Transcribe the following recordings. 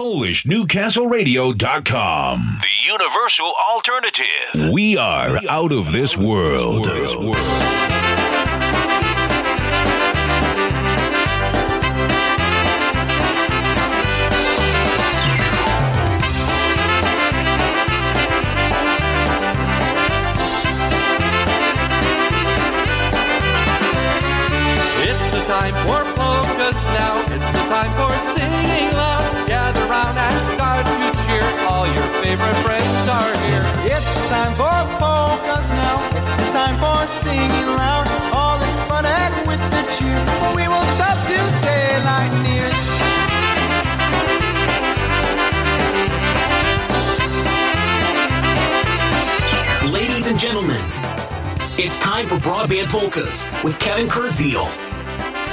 PolishNewcastleRadio.com. The universal alternative. We are out of this world. It's favorite friends are here. It's time for polkas now. It's the time for singing loud. All this fun and with the cheer. We won't stop till daylight nears. Ladies and gentlemen, it's time for Broadband Polkas with Kevin Kurdziel.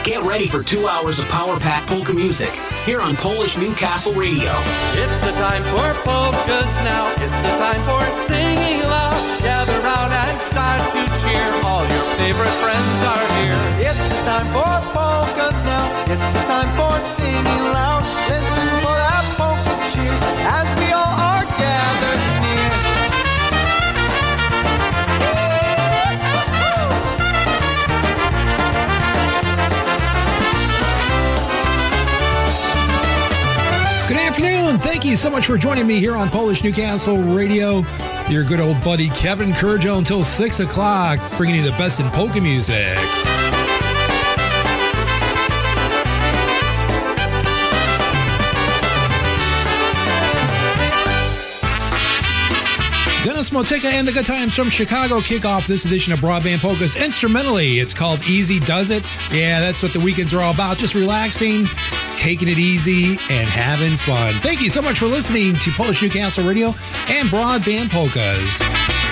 Get ready for two hours of power pack polka music here on Polish Newcastle Radio. It's the time for polkas now. It's the time for singing loud. Gather round and start to cheer. All your favorite friends are here. It's the time for polkas now. It's the time for singing loud. Listen Thank you so much for joining me here on Polish Newcastle Radio. Your good old buddy Kevin Kurdziel until 6 o'clock, bringing you the best in polka music. Dennis Motyka and the Good Times from Chicago kick off this edition of Broadband Polkas instrumentally. It's called Easy Does It. Yeah, that's what the weekends are all about. Just relaxing, taking it easy, and having fun. Thank you so much for listening to Polish Newcastle Radio and Broadband Polkas.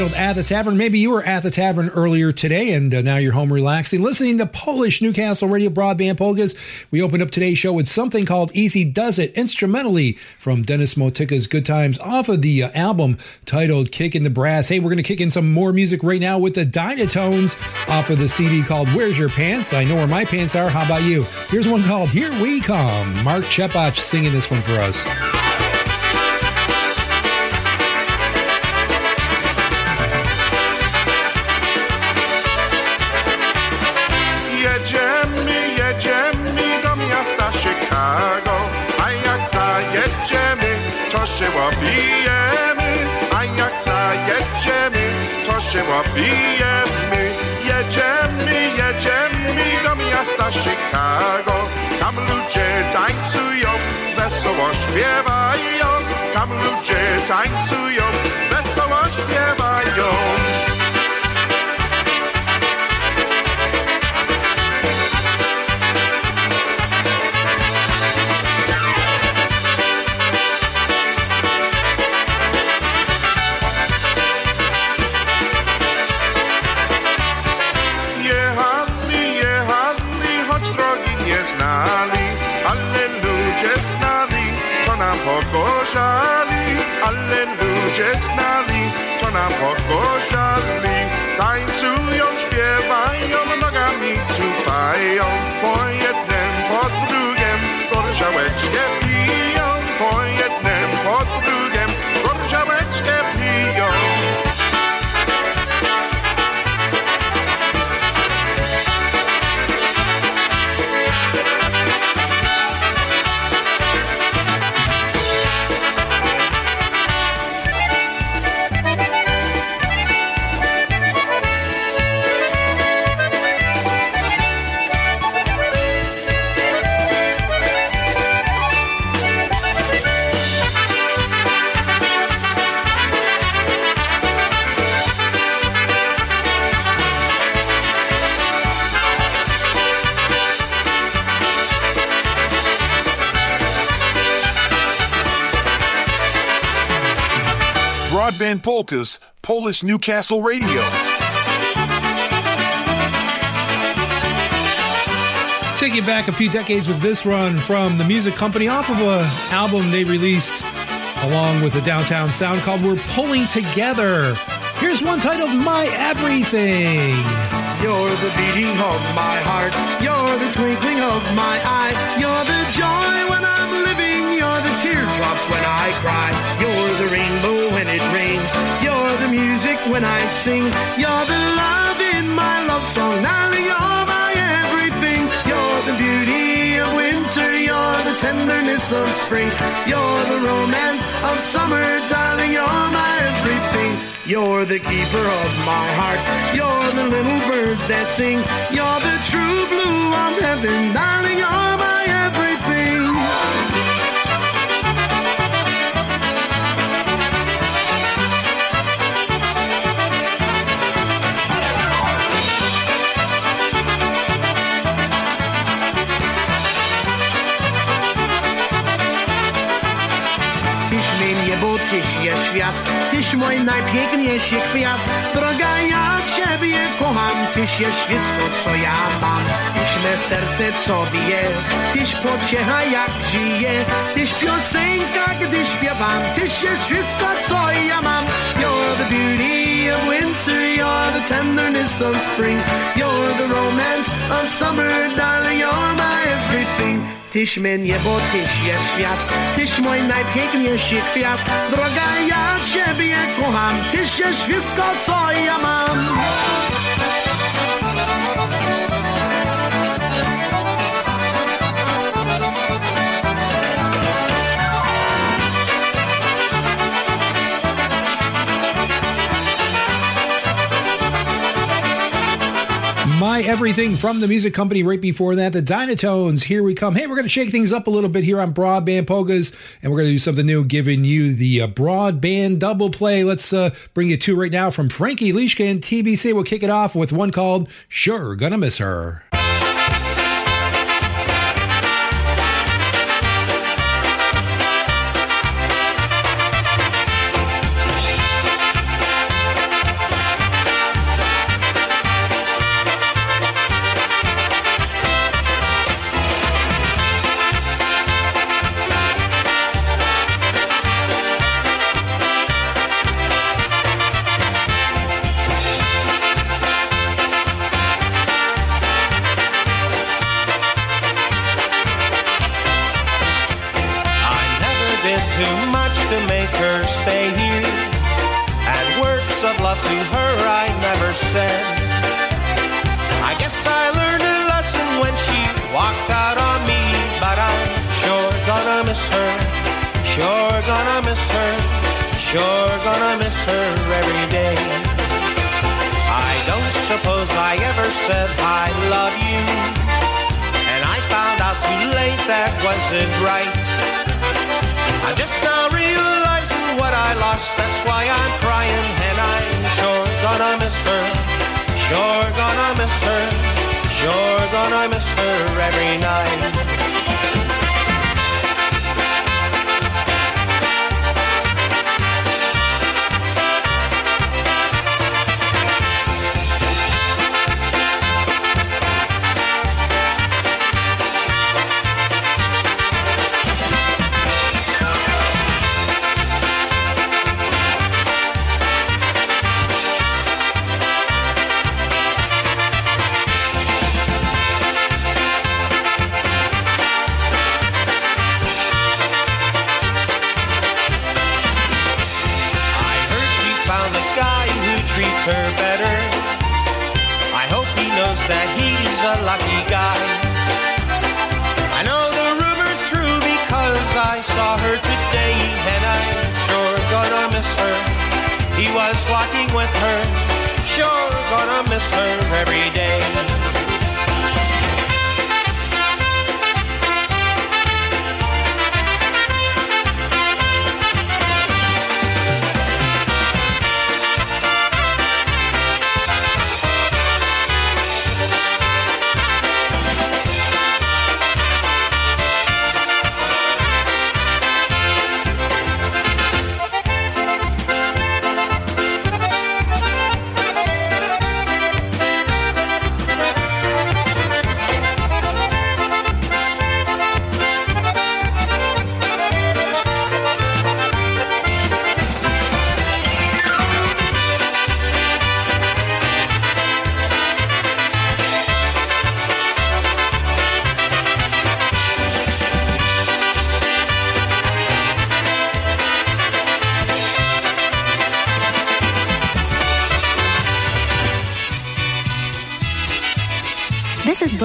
Titled At the Tavern. Maybe you were at the tavern earlier today and uh, now you're home relaxing, listening to Polish Newcastle Radio Broadband Polkas. We opened up today's show with something called Easy Does It, instrumentally from Dennis Motyka's Good Times off of the uh, album titled Kick in the Brass. Hey, we're going to kick in some more music right now with the Dynatones off of the CD called Where's Your Pants? I know where my pants are. How about you? Here's one called Here We Come. Mark Chepach singing this one for us. To się łapijemy. Jedziemy, jedziemy do miasta Chicago, tam ludzie tańcują, wesoło śpiewają, tam ludzie tańcują, wesoło śpiewają. Broadband Polkas, Polish Newcastle Radio. Take you back a few decades with this run from the music company off of a album they released along with the downtown sound called We're Pulling Together. Here's one titled My Everything. You're the beating of my heart. You're the twinkling of my eye. You're the joy when I'm living. Teardrops when I cry. You're the rainbow when it rains. You're the music when I sing. You're the love in my love song. Darling, you're my everything. You're the beauty of winter. You're the tenderness of spring. You're the romance of summer. Darling, you're my everything. You're the keeper of my heart. You're the little birds that sing. You're the true blue of heaven. Darling, you're tyś je świat, tyś mój najpiękniejszy kwiat. Droga, ja ciebie kocham, tyś jest wszystko, co ja mam. Tyś me serce, co bije, tyś pociecha, jak żyje. Tyś piosenka, gdy śpiewam, tyś jest wszystko, co ja mam. You're the beauty of winter, you're the tenderness of spring. You're the romance of summer, darling, you're my everything. Tyś me niebo, tyś jest świat, tyś mój najpiękniejszy kwiat. Droga, ja ciebie kocham, tyś jest wszystko, co ja mam. Everything from the music company right before that, the Dynatones. Here we come. Hey, we're going to shake things up a little bit here on Broadband Polkas, and we're going to do something new, giving you the uh, broadband double play. Let's uh, bring you two right now from Frankie Lishka and TBC. We'll kick it off with one called Sure Gonna Miss Her.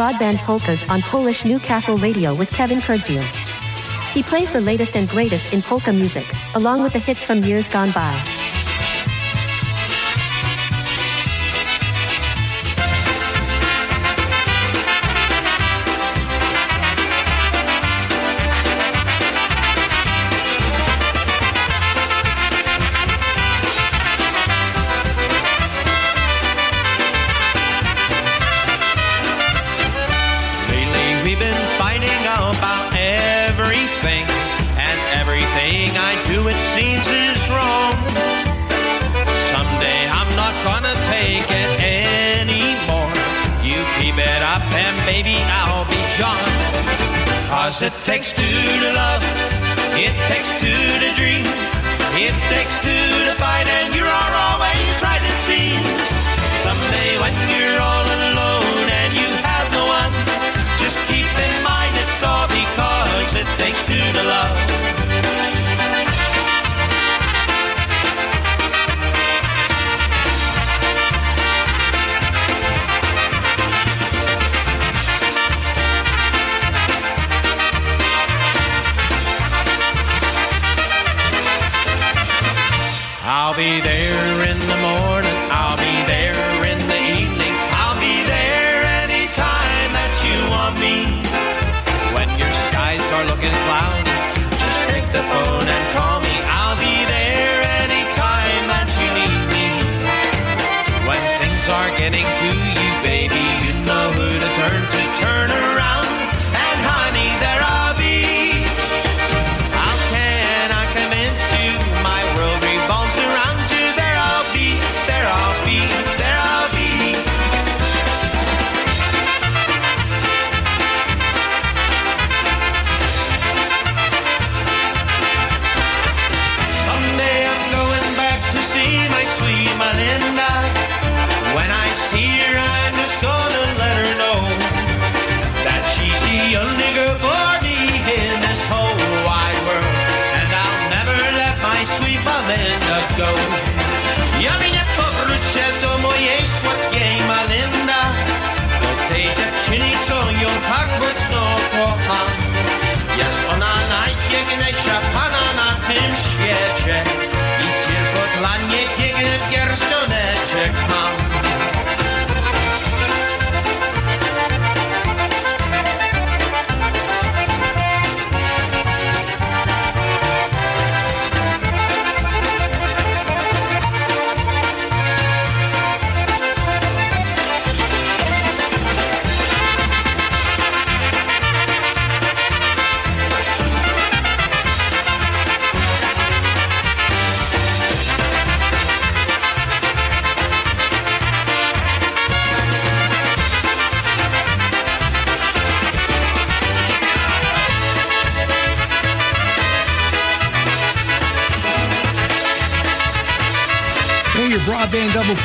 broadband polkas on Polish Newcastle Radio with Kevin Kurdziel. He plays the latest and greatest in polka music, along with the hits from years gone by. Cause it takes two to love, it takes two to dream, it takes two to fight, and you're always right, it seems. Someday when you're all I'll be there.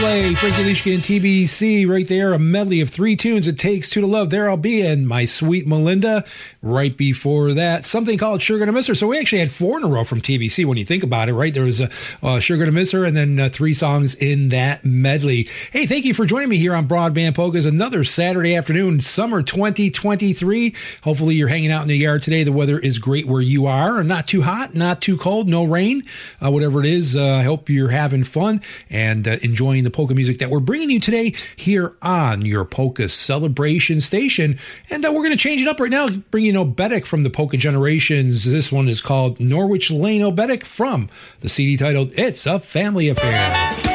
Play. Frankie Lishka and TBC right there. A medley of three tunes. It takes two to love. There I'll be and my sweet Melinda. Right before that, something called Sure Gonna Miss Her. So we actually had four in a row from TBC when you think about it, right? There was a uh, Sure Gonna Miss Her and then uh, three songs in that medley. Hey, thank you for joining me here on Broadband Polkas. Another Saturday afternoon, summer 2023. Hopefully you're hanging out in the yard today. The weather is great where you are. Not too hot, not too cold, no rain, uh, whatever it is. Uh, I hope you're having fun and uh, enjoying the polka music that we're bringing you today here on your polka celebration station. And uh, we're going to change it up right now, bring you Obedic from the polka generations. This one is called Norwich Lane Obedic from the CD titled It's a Family Affair.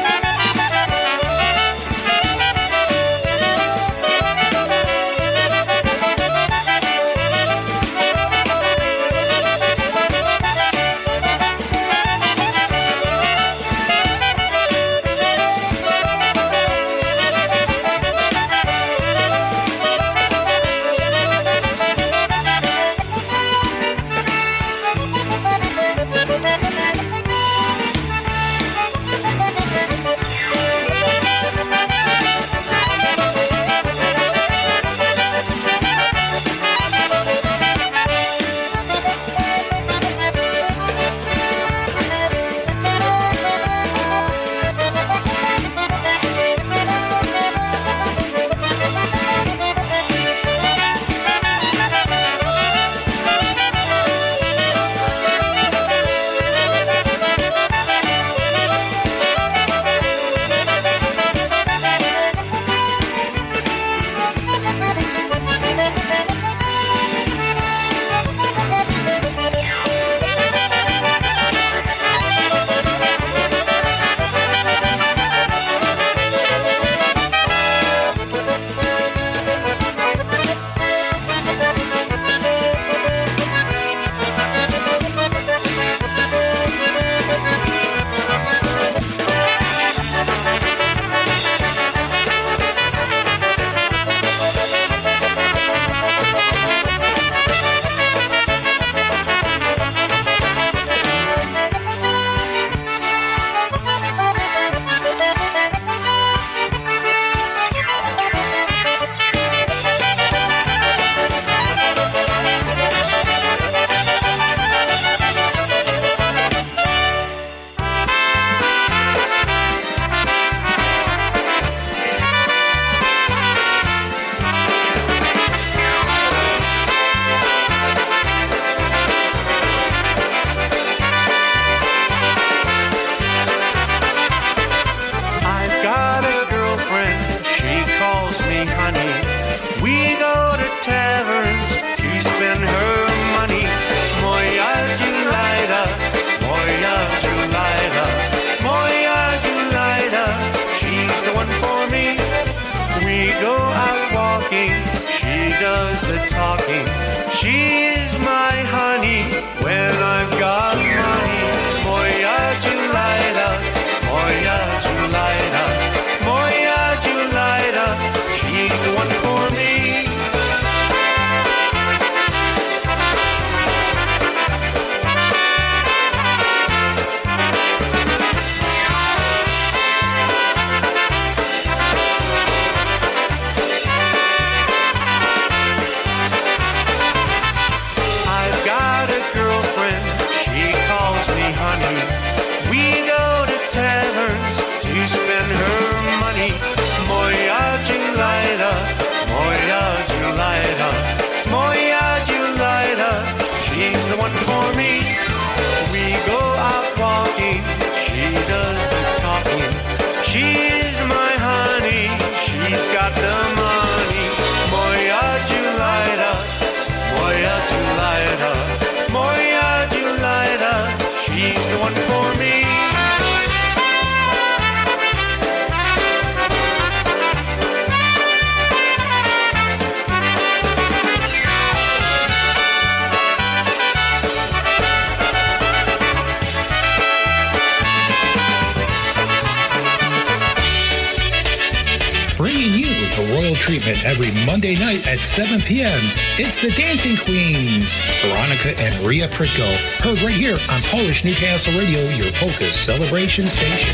treatment every Monday night at 7 p.m. It's the Dancing Queens, Veronica and Ria Pritko, heard right here on Polish Newcastle Radio, your polka celebration station.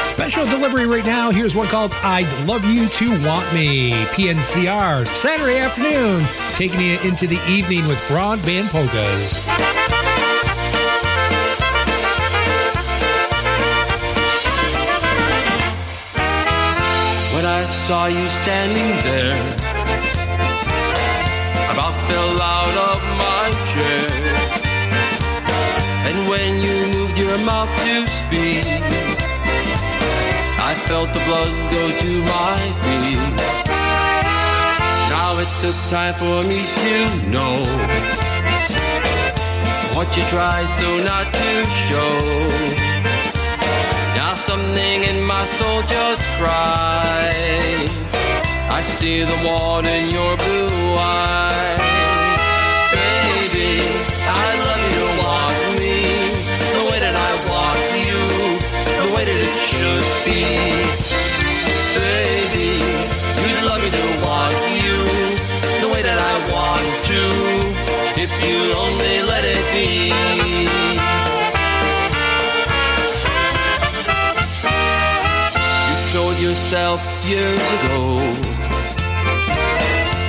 Special delivery right now. Here's one called I'd Love You to Want Me. PNCR, Saturday afternoon, taking you into the evening with broadband polkas. Saw you standing there, about fell out of my chair. And when you moved your mouth to speak, I felt the blood go to my feet. Now it took time for me to know what you tried so not to show. Now something in my soul just cries. I see the water in your blue eyes. Baby, I love you to me the way that I want you, the way that it should be. Baby, you'd love me to you the way that I want to, if you only let it be. Yourself years ago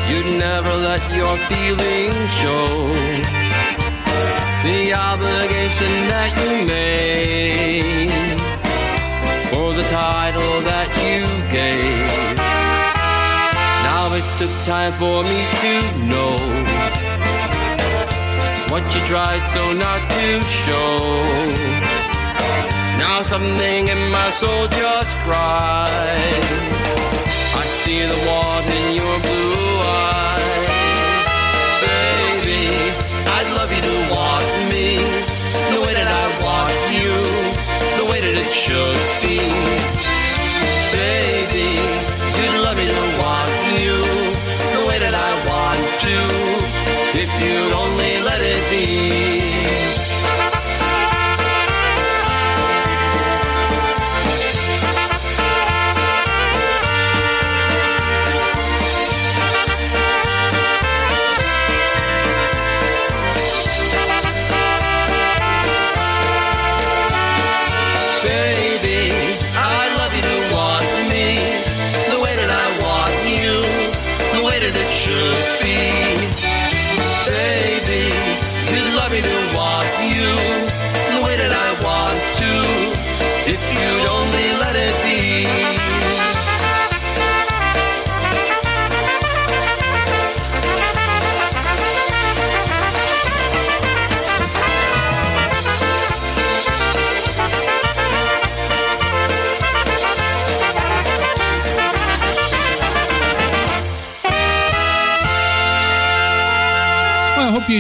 you'd never let your feelings show the obligation that you made for the title that you gave. Now it took time for me to know what you tried so not to show. Now something in my soul just cries. I see the water in your blue eyes. Baby, I'd love you to want me the way that I want you, the way that it should be. Baby, you'd love me to want you the way that I want to, if you'd only let it be.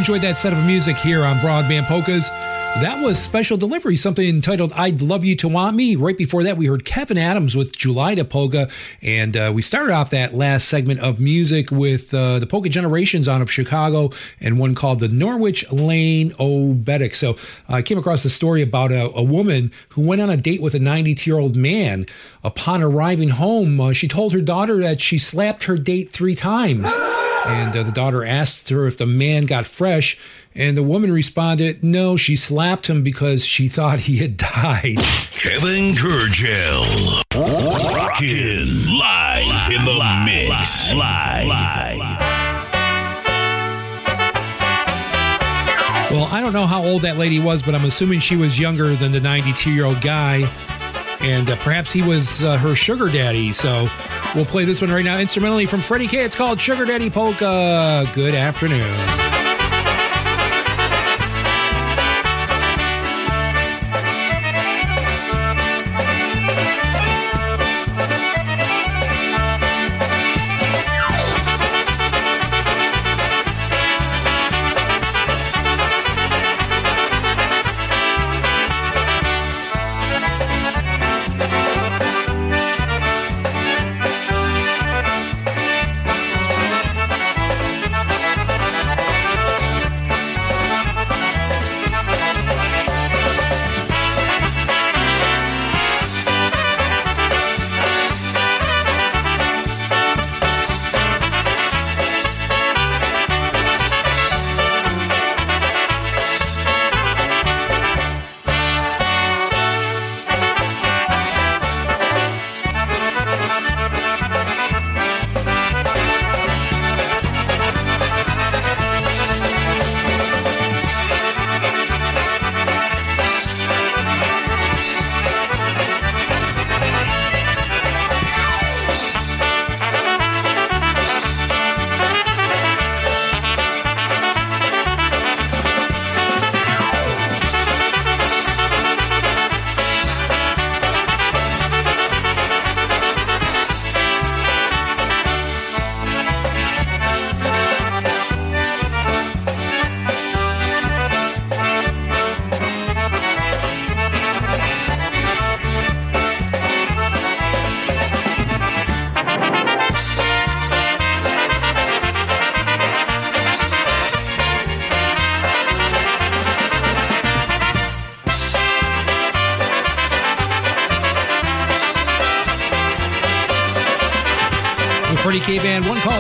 Enjoyed that set of music here on Broadband Polkas. That was special delivery, something entitled I'd Love You to Want Me. Right before that, we heard Kevin Adams with Julita Polka. And uh, we started off that last segment of music with uh, the Polka Generations out of Chicago and one called the Norwich Lane Obetic. So I came across a story about a, a woman who went on a date with a 92 year old man. Upon arriving home, uh, she told her daughter that she slapped her date three times. And uh, the daughter asked her if the man got fresh, and the woman responded, No, she slapped him because she thought he had died. Kevin Kurdziel. Rockin' live in the mix. Live. Well, I don't know how old that lady was, but I'm assuming she was younger than the 92 year old guy. And uh, perhaps he was uh, her sugar daddy. So we'll play this one right now instrumentally from Freddie K. It's called Sugar Daddy Polka. Good afternoon.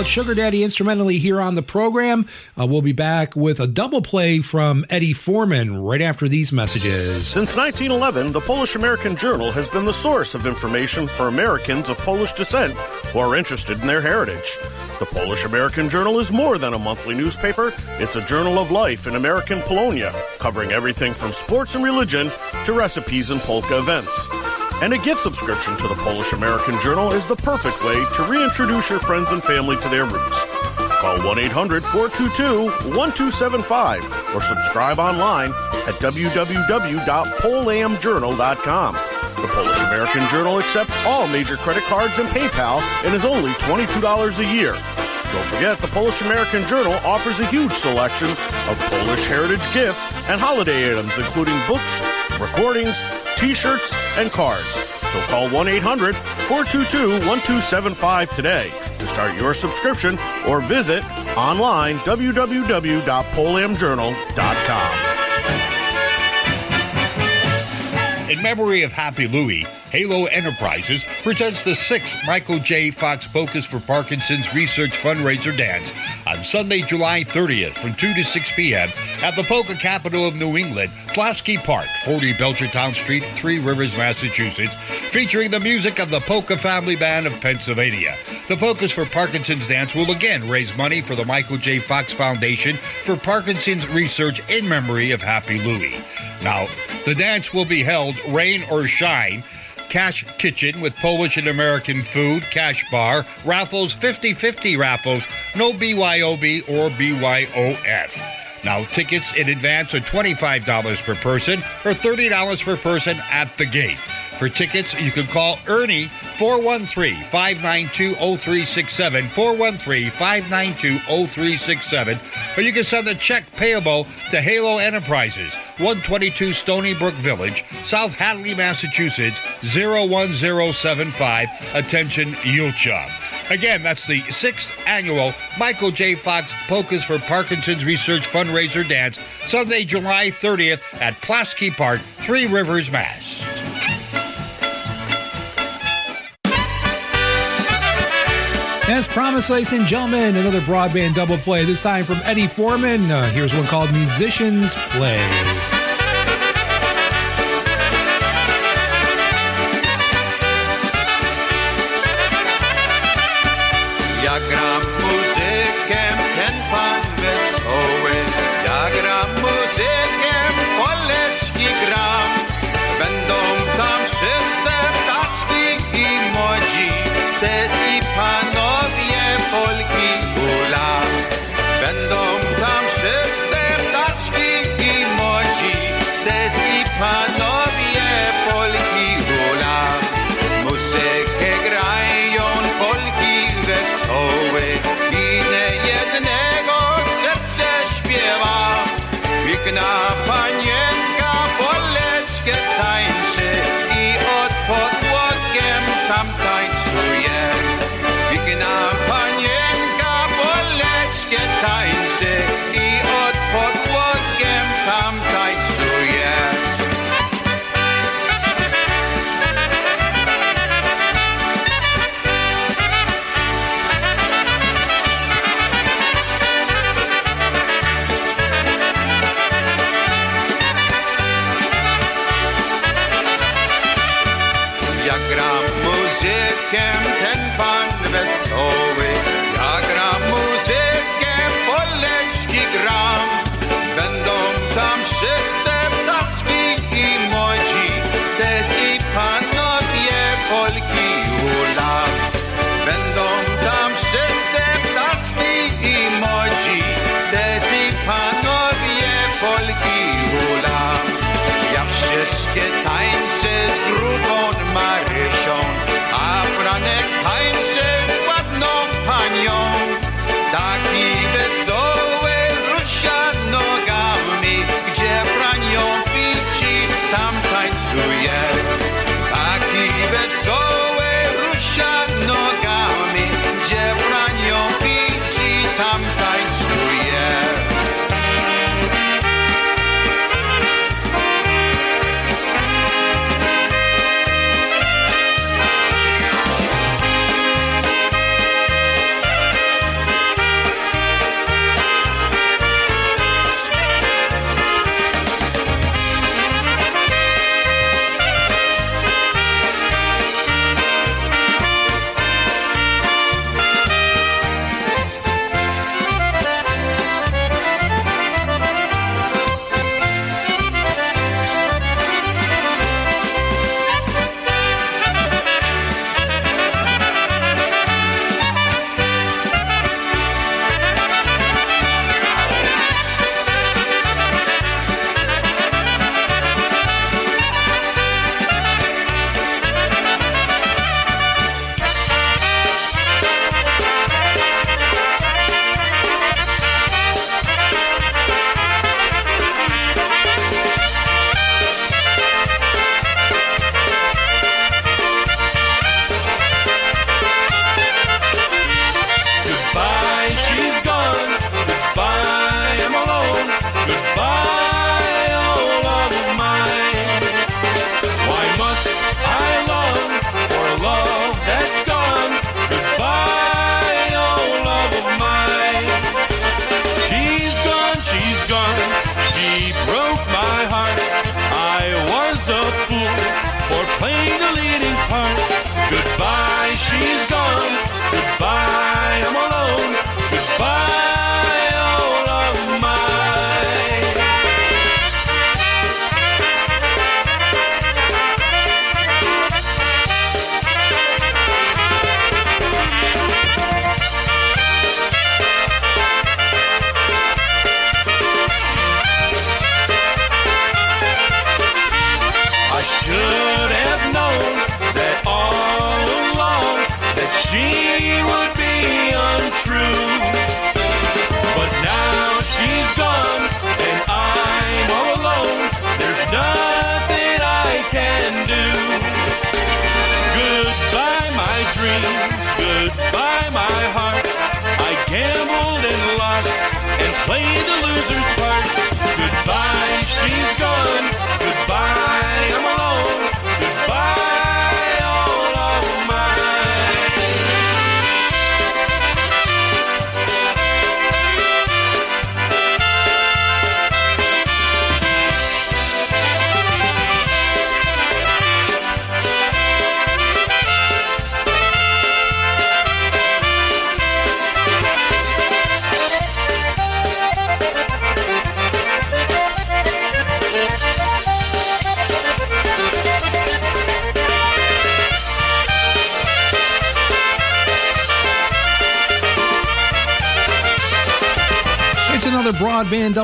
Sugar Daddy instrumentally here on the program. Uh, we'll be back with a double play from Eddie Forman right after these messages. Since 1911, the Polish American Journal has been the source of information for Americans of Polish descent who are interested in their heritage. The Polish American Journal is more than a monthly newspaper, it's a journal of life in American Polonia, covering everything from sports and religion to recipes and polka events. And a gift subscription to the Polish American Journal is the perfect way to reintroduce your friends and family to their roots. Call 1 800 422 1275 or subscribe online at www.polamjournal.com. The Polish American Journal accepts all major credit cards and PayPal and is only $22 a year. Don't forget, the Polish American Journal offers a huge selection of Polish heritage gifts and holiday items, including books, recordings, t shirts, and cards. So call 1 800 422 1275 today to start your subscription or visit online www.polamjournal.com. In memory of Happy Louie, Halo Enterprises presents the sixth Michael J. Fox Polkas for Parkinson's Research Fundraiser Dance on Sunday, July 30th from 2 to 6 p.m. at the polka capital of New England, Pulaski Park, 40 Belchertown Street, Three Rivers, Massachusetts, featuring the music of the Polka Family Band of Pennsylvania. The Polkas for Parkinson's Dance will again raise money for the Michael J. Fox Foundation for Parkinson's Research in memory of Happy Louie. Now, the dance will be held rain or shine. Cash Kitchen with Polish and American food, cash bar, raffles 50 50 raffles, no BYOB or BYOF. Now, tickets in advance are $25 per person or $30 per person at the gate. For tickets, you can call Ernie 413 592 0367, 413 592 0367, or you can send a check payable to Halo Enterprises, 122 Stony Brook Village, South Hadley, Massachusetts 01075. Attention, Yulcha. Again, that's the sixth annual Michael J. Fox Polkas for Parkinson's Research Fundraiser Dance, Sunday, July 30th at Pulaski Park, Three Rivers, Mass. As promised, ladies and gentlemen, another broadband double play, this time from Eddie Forman. Uh, here's one called Musicians Play.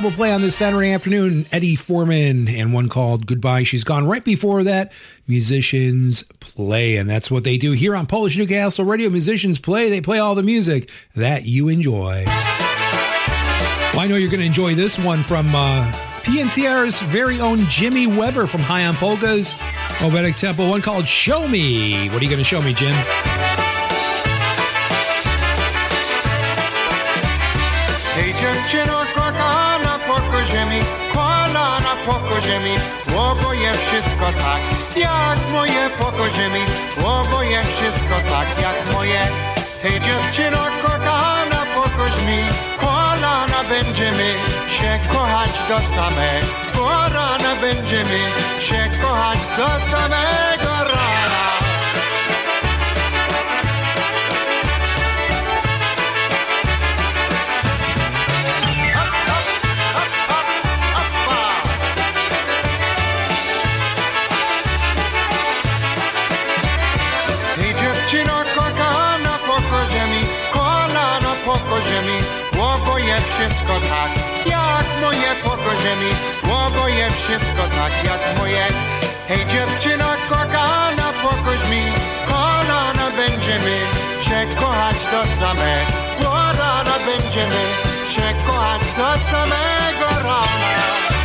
Double play on this Saturday afternoon. Eddie Forman and one called Goodbye She's Gone. Right before that, musicians play. And that's what they do here on Polish Newcastle Radio. Musicians play. They play all the music that you enjoy. Well, I know you're going to enjoy this one from uh, PNCR's very own Jimmy Weber from High on Polkas. Obetic Temple, one called Show Me. What are you going to show me, Jim? Hej dziewczyno, kochana, kolana, pokaże mi, oboje wszystko tak, jak moje, pokaże mi, oboje wszystko tak, jak moje. Hej dziewczyno, kochana, pokaż mi, kolana, będziemy się kochać do samego rana, będziemy się kochać do samego rana. Oboje wszystko tak, jak moje pokaże mi, oboje wszystko tak, jak moje. Hej dziewczyno kochana, pokaż mi, kolana będziemy się kochać do samego rana, będziemy się kochać do samego rana.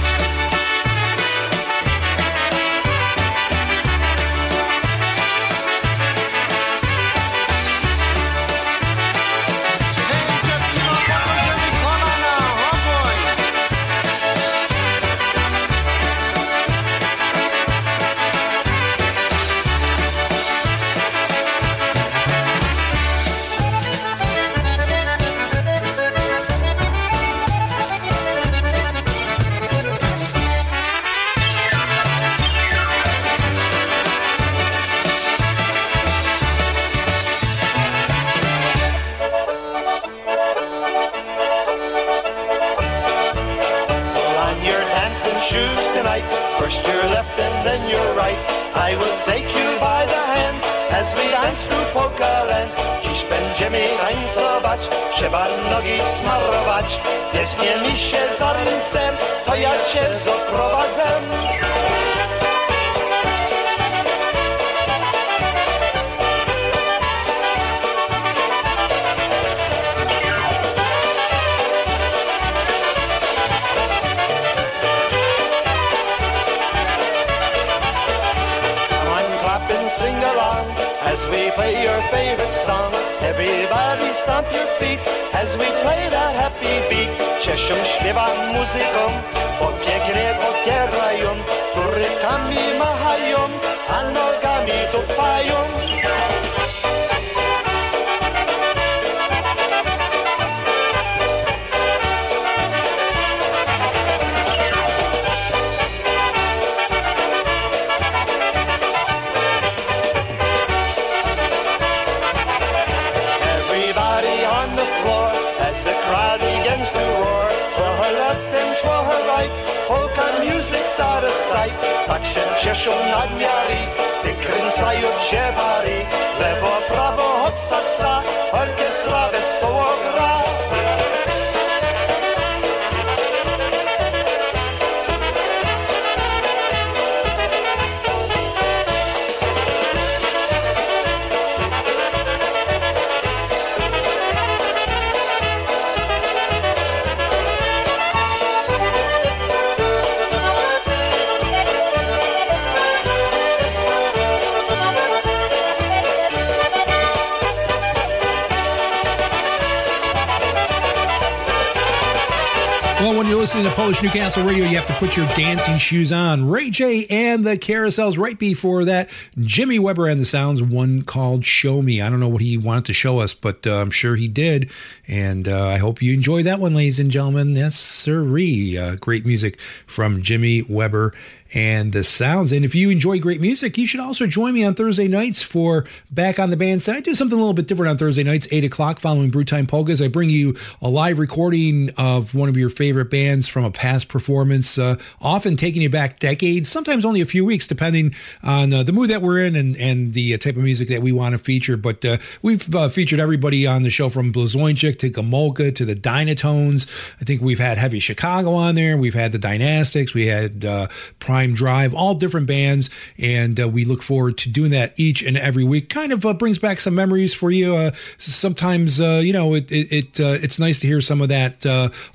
Well, when you're listening to Polish Newcastle Radio, you have to put your dancing shoes on. Ray J and the Carousels. Right before that, Jimmy Weber and the Sounds, one called Show Me. I don't know what he wanted to show us, but uh, I'm sure he did. And uh, I hope you enjoy that one, ladies and gentlemen. Yes, sirree. Uh, great music from Jimmy Weber and the sounds. And if you enjoy great music, you should also join me on Thursday nights for Back on the Bandstand. I do something a little bit different on Thursday nights, 8 o'clock, following Brewtime Polkas. I bring you a live recording of one of your favorite bands from a past performance, uh, often taking you back decades, sometimes only a few weeks, depending on uh, the mood that we're in and, and the uh, type of music that we want to feature. But uh, we've uh, featured everybody on the show from Blazonczyk to Gomulka to the Dynatones. I think we've had Heavy Chicago on there. We've had the Dynastics. We had uh, Prime Drive, all different bands. And uh, we look forward to doing that each and every week. Kind of uh, brings back some memories for you. Uh, sometimes, uh, you know, it, it, it uh, it's nice to hear some of that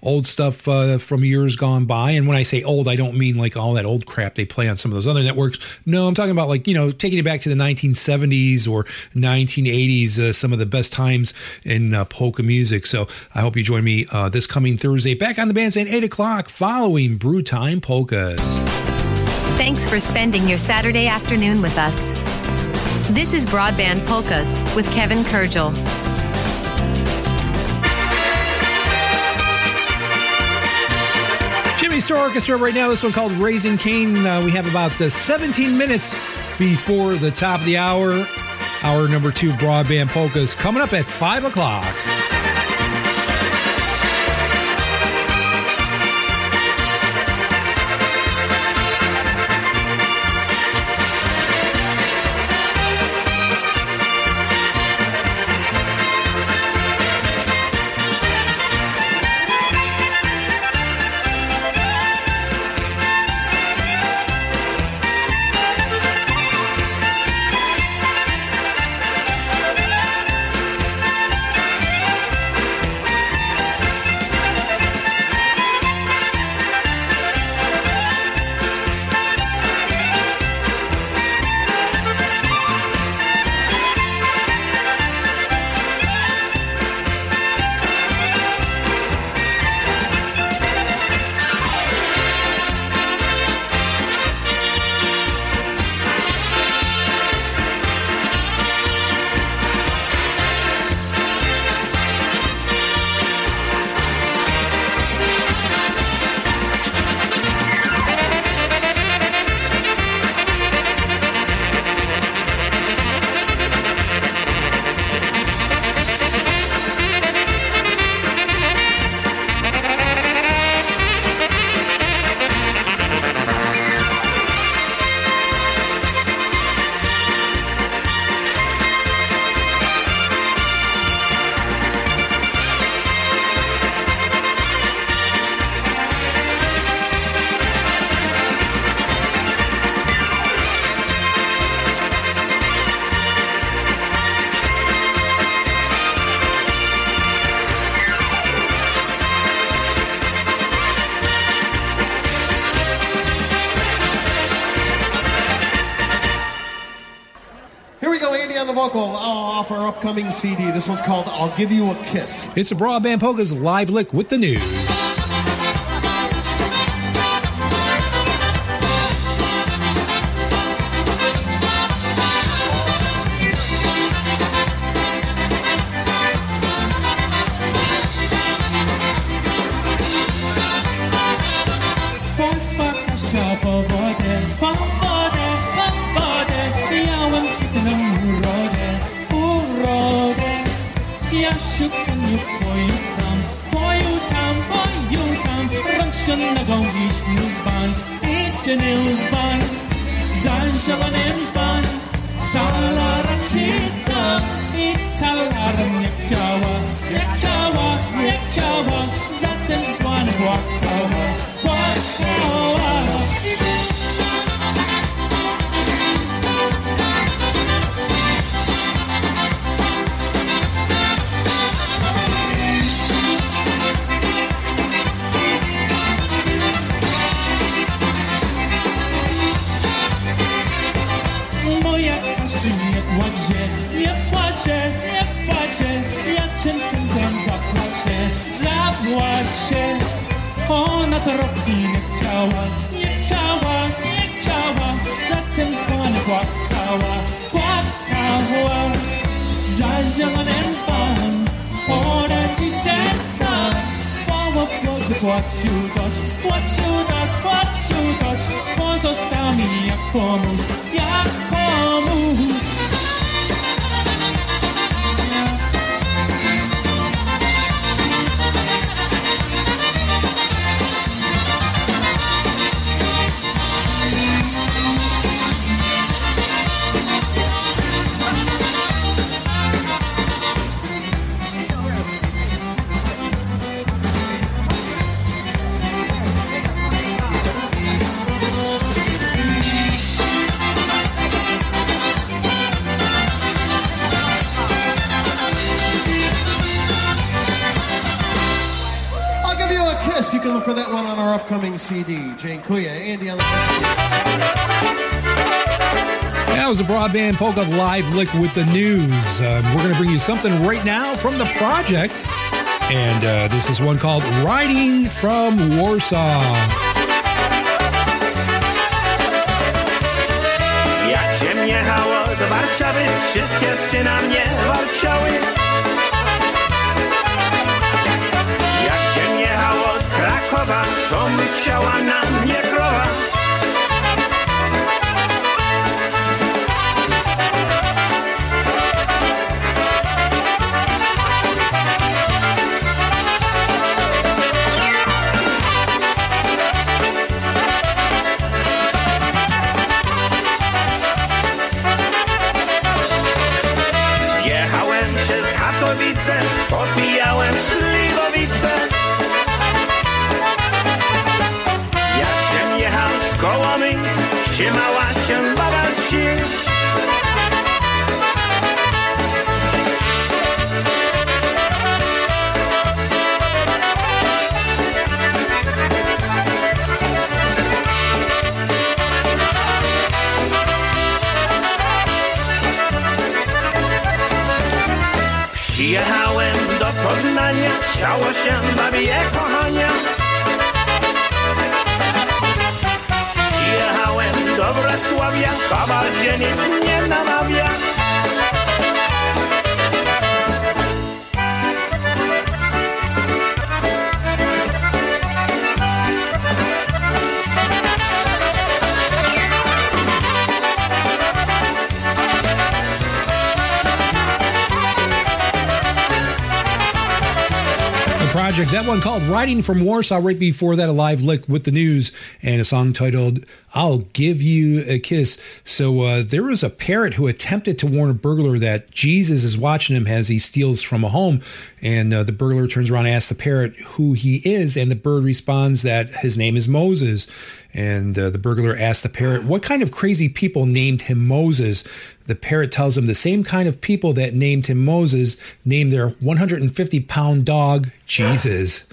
old stuff from years gone by. And when I say old, I don't mean like all that old crap they play on some of those other networks. No, I'm talking about like, you know, taking it back to the 1970s or 1980s, some of the best times in polka music. So I hope you join me this coming Thursday back on the bandstand, 8 o'clock, following Brew Time Polkas. Thanks for spending your Saturday afternoon with us. This is Broadband Polkas with Kevin Kurdziel. Jimmy Sturr Orchestra right now. This one called Raising Cain. Uh, we have about uh, 17 minutes before the top of the hour. Hour number two, Broadband Polkas, coming up at 5 o'clock. Upcoming CD. This one's called I'll Give You a Kiss. It's the Broadband Polkas live lick with the news. Polka live lick with the news. We're going to bring you something right now from the project. And uh, this is one called Riding from Warsaw. Do Warszawy, wszystkie psy na mnie. Jak się Krakowa, to na mnie krowa. Trzymała się baba sił. Przyjechałem do Poznania, chciało się babie kochania. Wrocławia, baba się nie namawia. Project, that one called Riding from Warsaw, right before that, a live lick with the news, and a song titled I'll Give You a Kiss. So uh, there was a parrot who attempted to warn a burglar that Jesus is watching him as he steals from a home. And uh, the burglar turns around and asks the parrot who he is, and the bird responds that his name is Moses. And uh, the burglar asks the parrot, What kind of crazy people named him Moses? The parrot tells him the same kind of people that named him Moses named their 150 pound dog Jesus.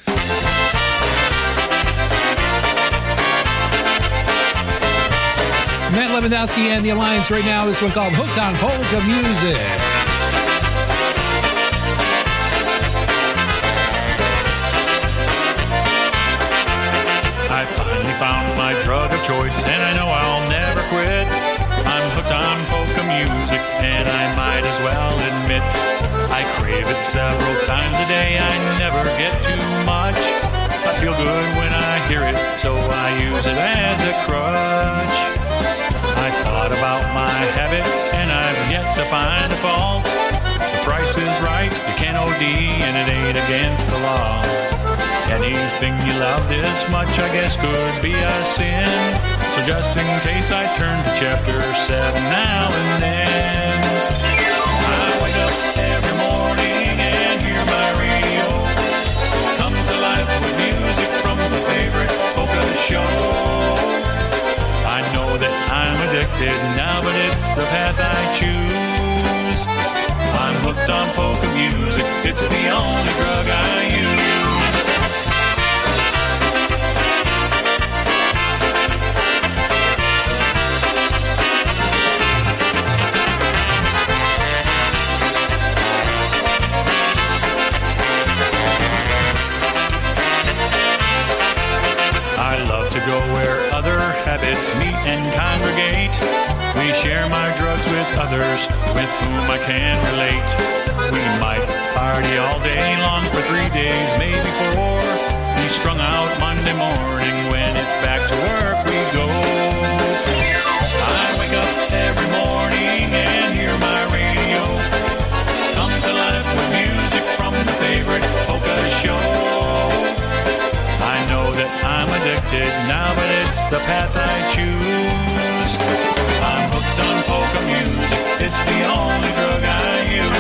Matt Lewandowski and the Alliance right now. This one called Hooked on Polka Music. Choice, and I know I'll never quit. I'm hooked on polka music, and I might as well admit I crave it several times a day. I never get too much. I feel good when I hear it, so I use it as a crutch. I thought about my habit, and I've yet to find a fault. Price is right, you can't OD, and it ain't against the law. Anything you love this much, I guess, could be a sin. So just in case I turn to chapter 7 now and then. I wake up every morning and hear my radio. Come to life with music from my favorite polka show. I know that I'm addicted now, but it's the path I choose. Hooked on polka music, it's the only drug I use. I love to go where other habits meet and congregate. We share my drugs with others with whom I can relate. We might party all day long for three days, maybe four. The strung out Monday morning when it's back to work we go. I wake up every morning and hear my radio. Come to life with music from the favorite polka show. I know that I'm addicted now, but it's the path I choose. I'm hooked on polka music, it's the only drug I use.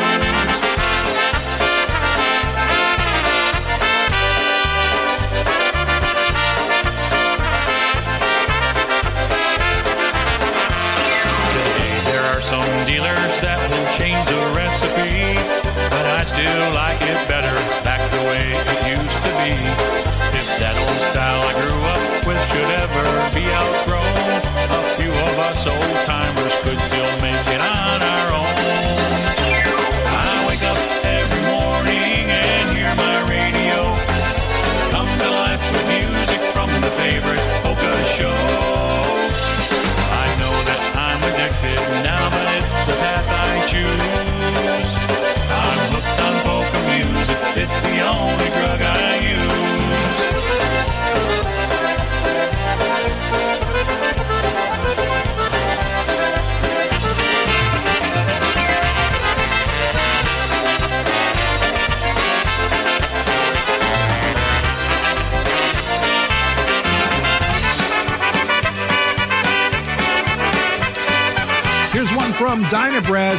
Today there are some dealers that will change the recipe, but I still like it better back the way it used to be. If that old style I grew up with should ever be outgrown, us old timers could still make it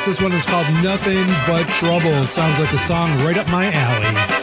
This one is called Nothing But Trouble. It sounds like a song right up my alley.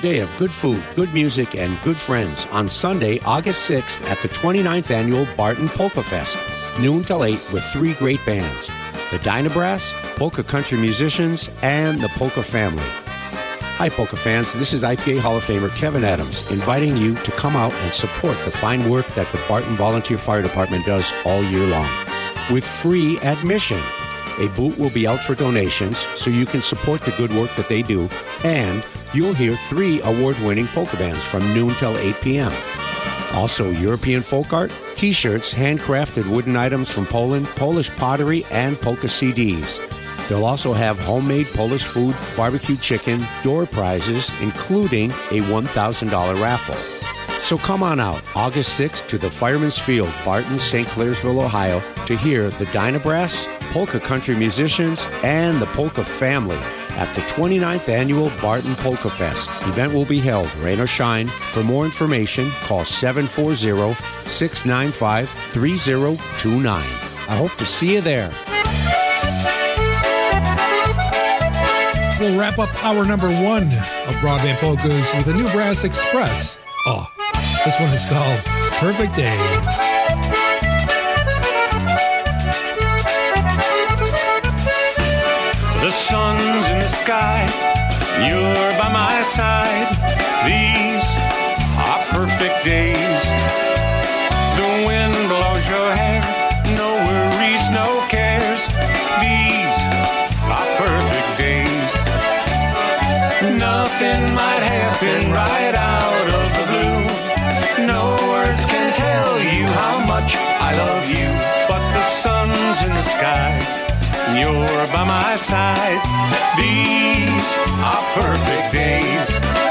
Day of good food, good music, and good friends on Sunday, August 6th at the 29th annual Barton Polka Fest, noon till 8 with three great bands the Dynabrass, Polka Country Musicians, and the Polka Family. Hi, Polka fans. This is IPA Hall of Famer Kevin Adams inviting you to come out and support the fine work that the Barton Volunteer Fire Department does all year long. With free admission, a boot will be out for donations so you can support the good work that they do, and you'll hear three award winning polka bands from noon till 8 p.m. Also, European folk art, t shirts, handcrafted wooden items from Poland, Polish pottery, and polka CDs. They'll also have homemade Polish food, barbecue chicken, door prizes, including a $1,000 raffle. So come on out August 6th to the Fireman's Field, Barton, St. Clairsville, Ohio, to hear the Dynabrass, Polka Country Musicians, and the Polka Family at the 29th Annual Barton Polka Fest. Event will be held, rain or shine. For more information, call 740-695-3029. I hope to see you there. We'll wrap up hour number one of Broadband Polkas with a new Brass Express. Oh, this one is called Perfect Days. Sky, you're by my side. These are perfect days. The wind blows your hair, no worries, no cares. These are perfect days. Nothing might happen right out of the blue. No words can tell you how much I love you, but the sun's in the sky. You're by my side. These are perfect days.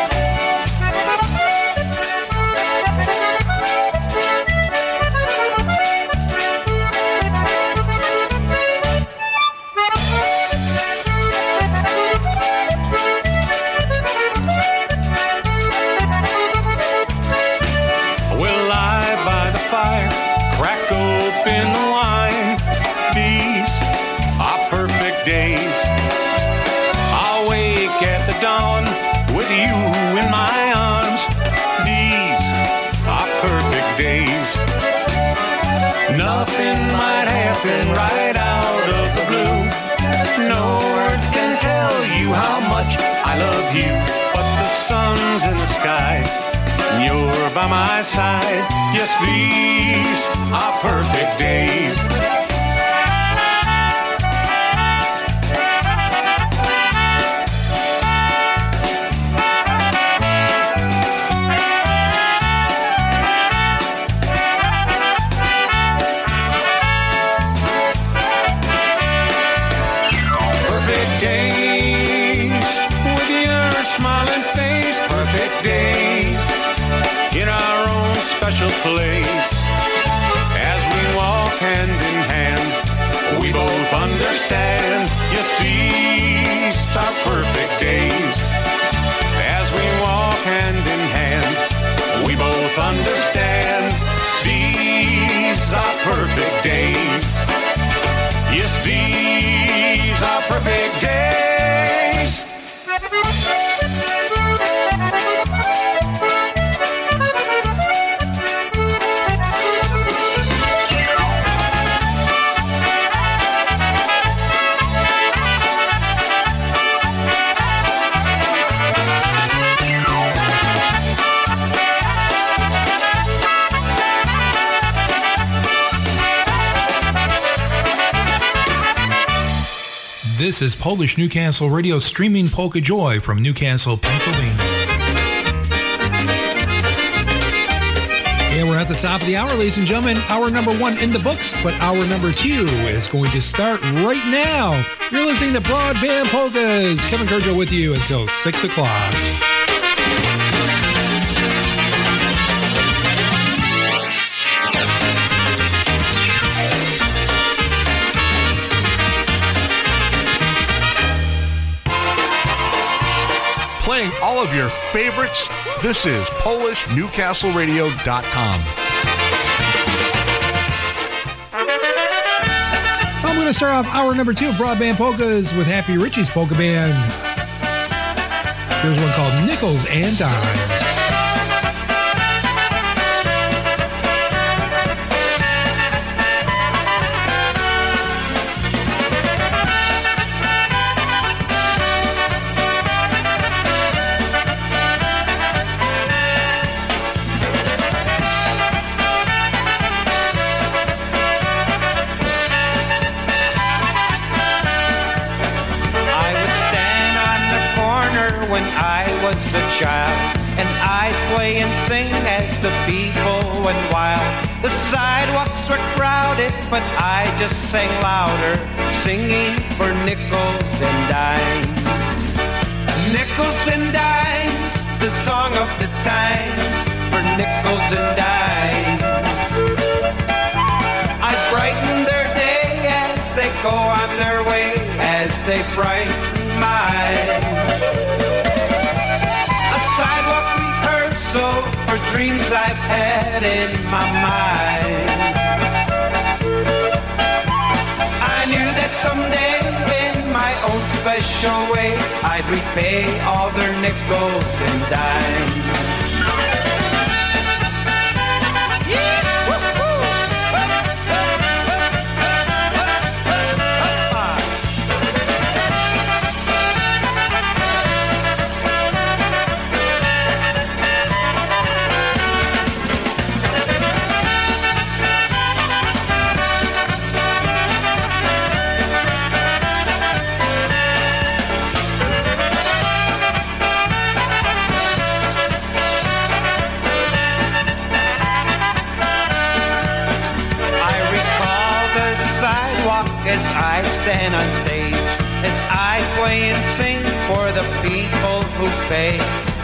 But the sun's in the sky. and You're by my side. Yes, these are perfect days. Place. As we walk hand in hand, we both understand. Yes, these are perfect days. As we walk hand in hand, we both understand. These are perfect days. Yes, these are perfect days. This is Polish Newcastle Radio streaming Polka Joy from Newcastle, Pennsylvania. Yeah, we're at the top of the hour, ladies and gentlemen. Hour number one in the books, but hour number two is going to start right now. You're listening to Broadband Polkas. Kevin Kurdziel with you until 6 o'clock. All of your favorites. This is PolishNewcastleRadio.com. I'm going to start off hour number two of Broadband Polkas with Happy Richie's Polka Band. Here's one called Nickels and Dimes. just sang louder, singing for nickels and dimes. Nickels and dimes, the song of the times, for nickels and dimes. I brighten their day as they go on their way, as they brighten mine. A sidewalk rehearsal for dreams I've had in my mind. Special way I'd repay all their nickels and dimes.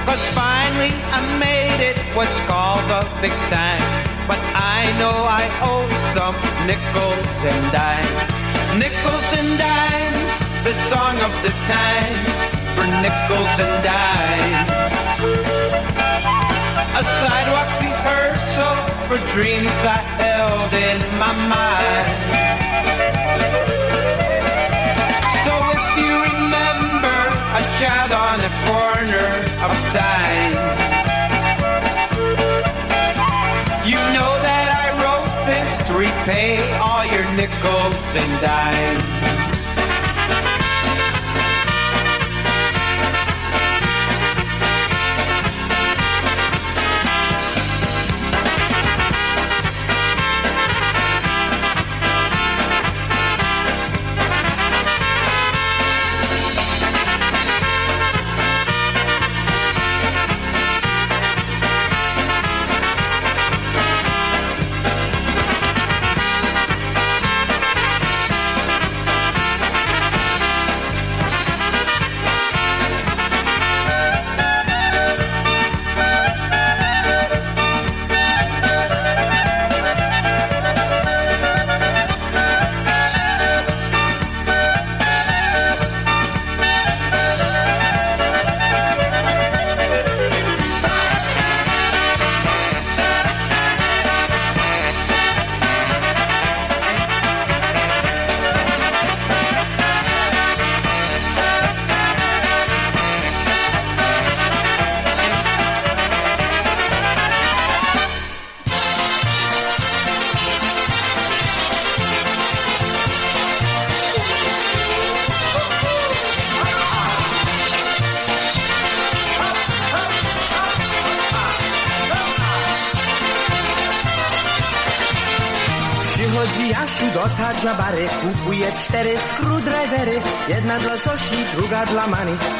Cause finally I made it what's called the big time. But I know I owe some nickels and dimes. Nickels and dimes, the song of the times for nickels and dimes. A sidewalk rehearsal for dreams I held in my mind. Child on the corner of time, you know that I wrote this to repay all your nickels and dimes.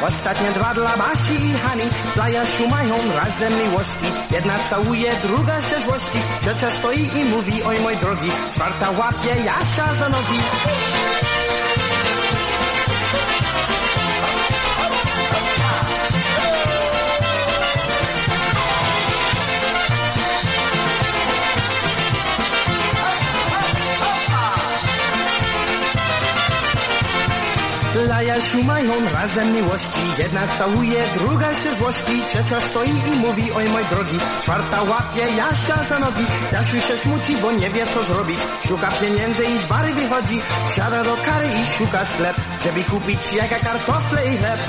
Ostatnie dwa dla Basi i Hani. Dla Jasiu mają razem miłości, jedna całuje, druga się złości. Ciocia stoi i mówi, oj mój drogi, czwarta łapie Jasia za nogi. Dla Jasiu mają razem miłości Jedna całuje, druga się złości Trzecia stoi i mówi, oj mój drogi Czwarta łapie Jasia za nogi. Jasiu się smuci, bo nie wie co zrobić. Szuka pieniędzy i z bary wychodzi. Wsiada do kary i szuka sklep Żeby kupić jaka kartofle i chleb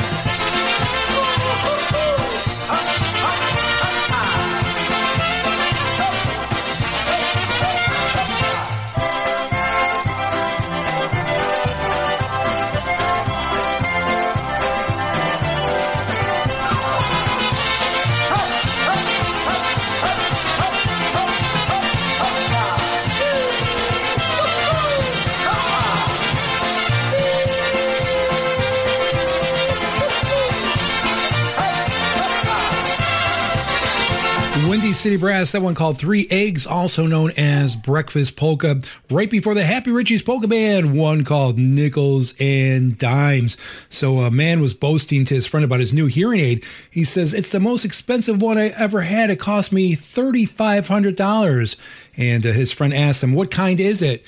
City Brass, that one called Three Eggs, also known as Breakfast Polka. Right before the Happy Richie's Polka Band, one called Nickels and Dimes. So a man was boasting to his friend about his new hearing aid. He says, It's the most expensive one I ever had. It cost me $3,500. And uh, his friend asked him, What kind is it?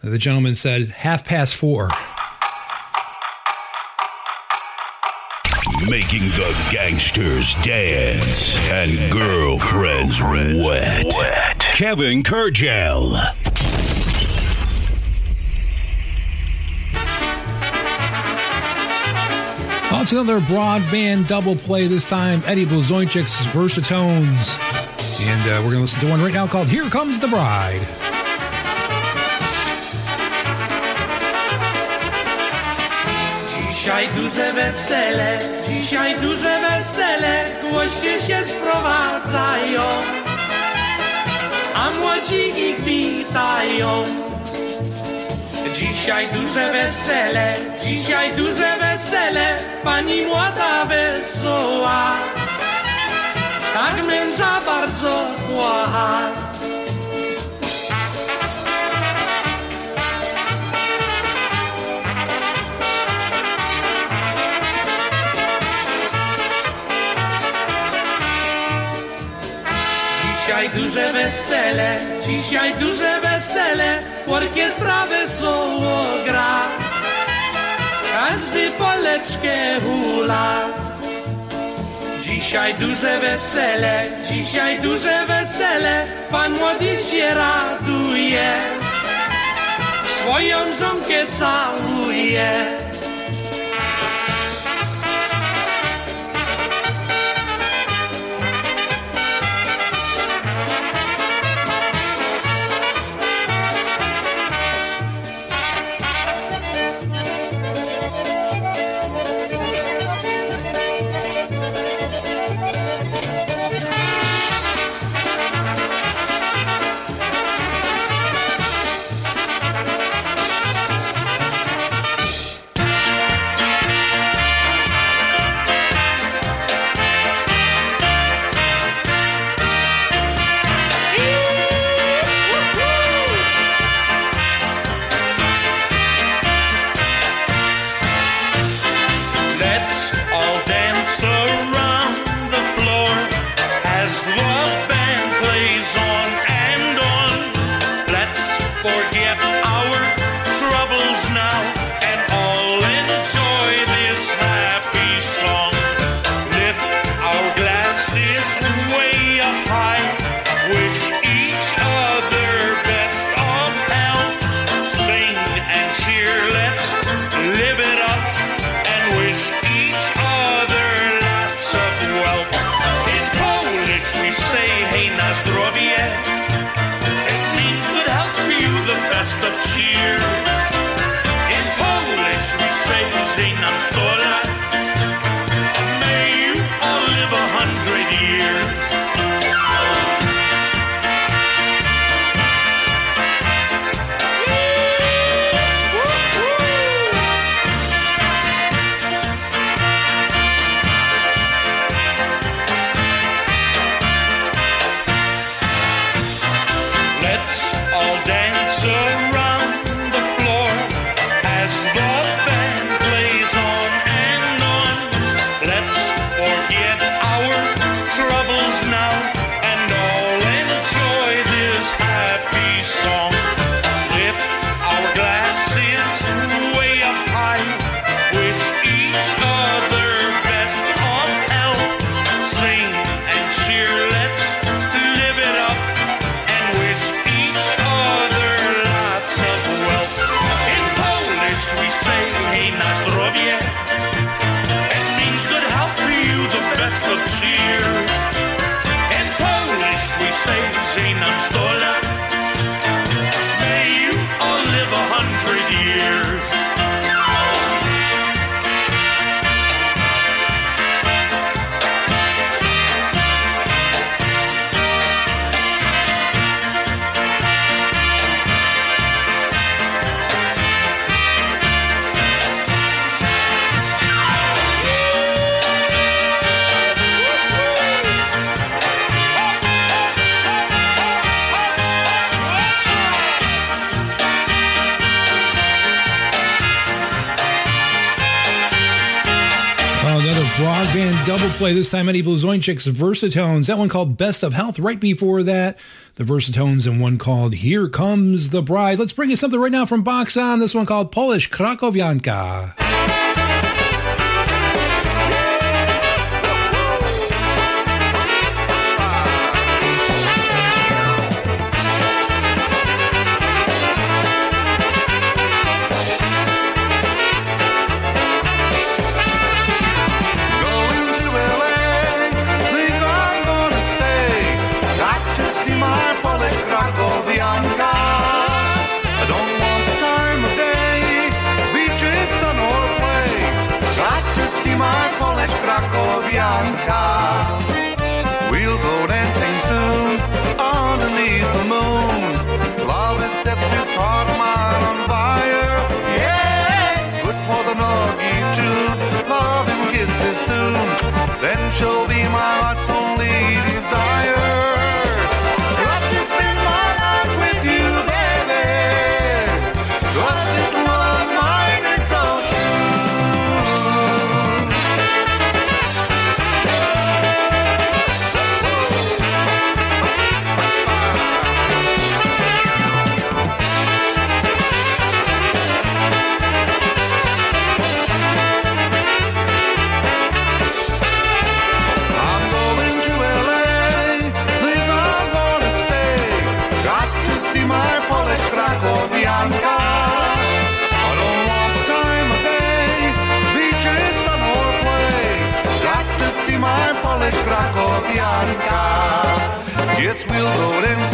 The gentleman said, Half past four. Making the gangsters dance and girlfriends wet. Kevin Kurdziel. Well, it's another broadband double play, this time Eddie Blazonczyk's Versatones. And uh, we're going to listen to one right now called Here Comes the Bride. Dzisiaj duże wesele, dzisiaj duże wesele, głoście się sprowadzają, a młodzi ich witają. Dzisiaj duże wesele, dzisiaj duże wesele, pani młoda wesoła, tak męża bardzo kocha. Dzisiaj duże wesele, dzisiaj duże wesele, orkiestra wesoło gra. Każdy poleczkę hula. Dzisiaj duże wesele, dzisiaj duże wesele, pan młody się raduje. Swoją żonkę całuje. Play, this time Eddie Blazonczyk's Versatones. That one called Best of Health. Right before that, the Versatones, and one called Here Comes the Bride. Let's bring you something right now from Box On. This one called Polish Krakowianka. Lorenzo.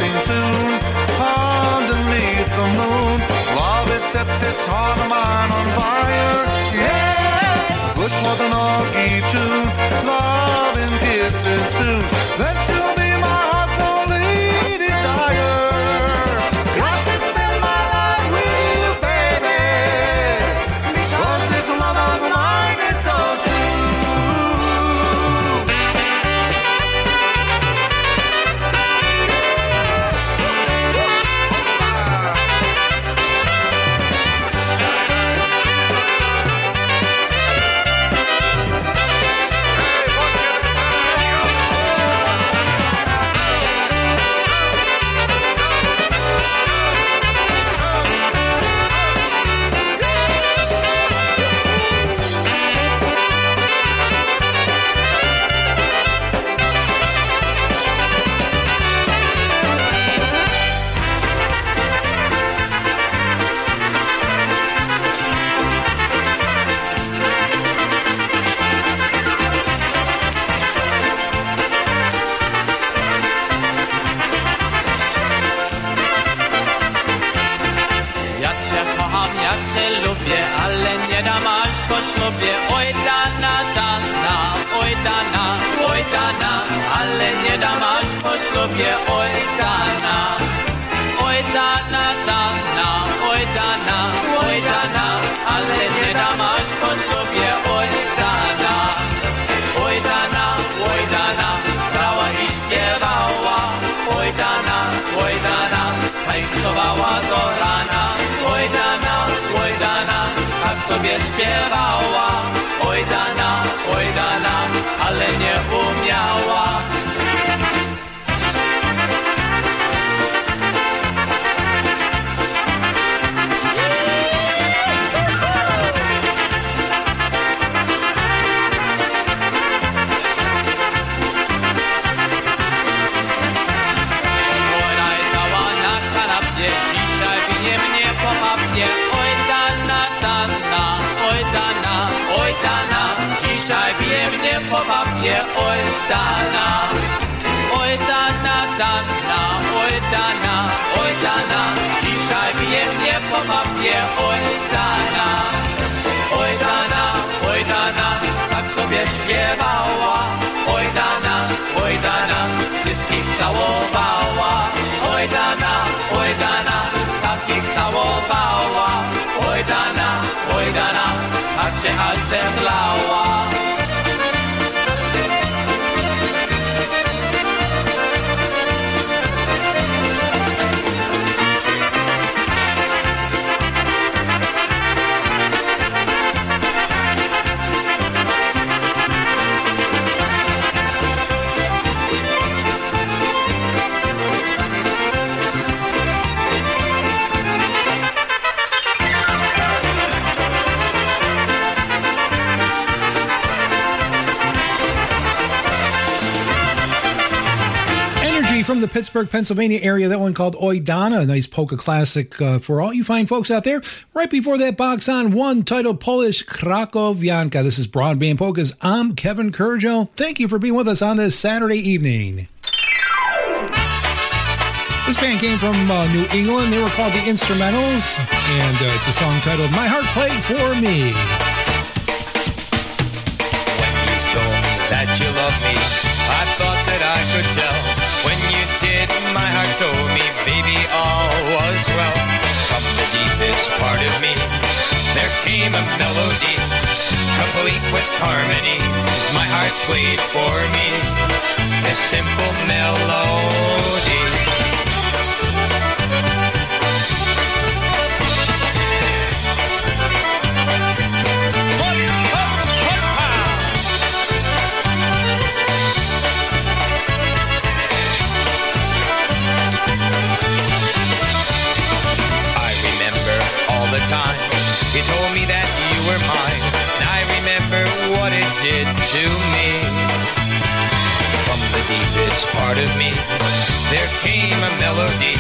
Pittsburgh, Pennsylvania area. That one called Oidana, a nice polka classic uh, for all you fine folks out there. Right before that, box on one titled Polish Krakowianka. This is Broadband Polkas. I'm Kevin Kurdziel. Thank you for being with us on this Saturday evening. This band came from uh, New England. They were called the Instrumentals, and uh, it's a song titled My Heart Played for Me. Baby, all was well. From the deepest part of me, there came a melody, complete with harmony. My heart played for me, a simple melody. Told me that you were mine. And I remember what it did to me. From the deepest part of me, there came a melody,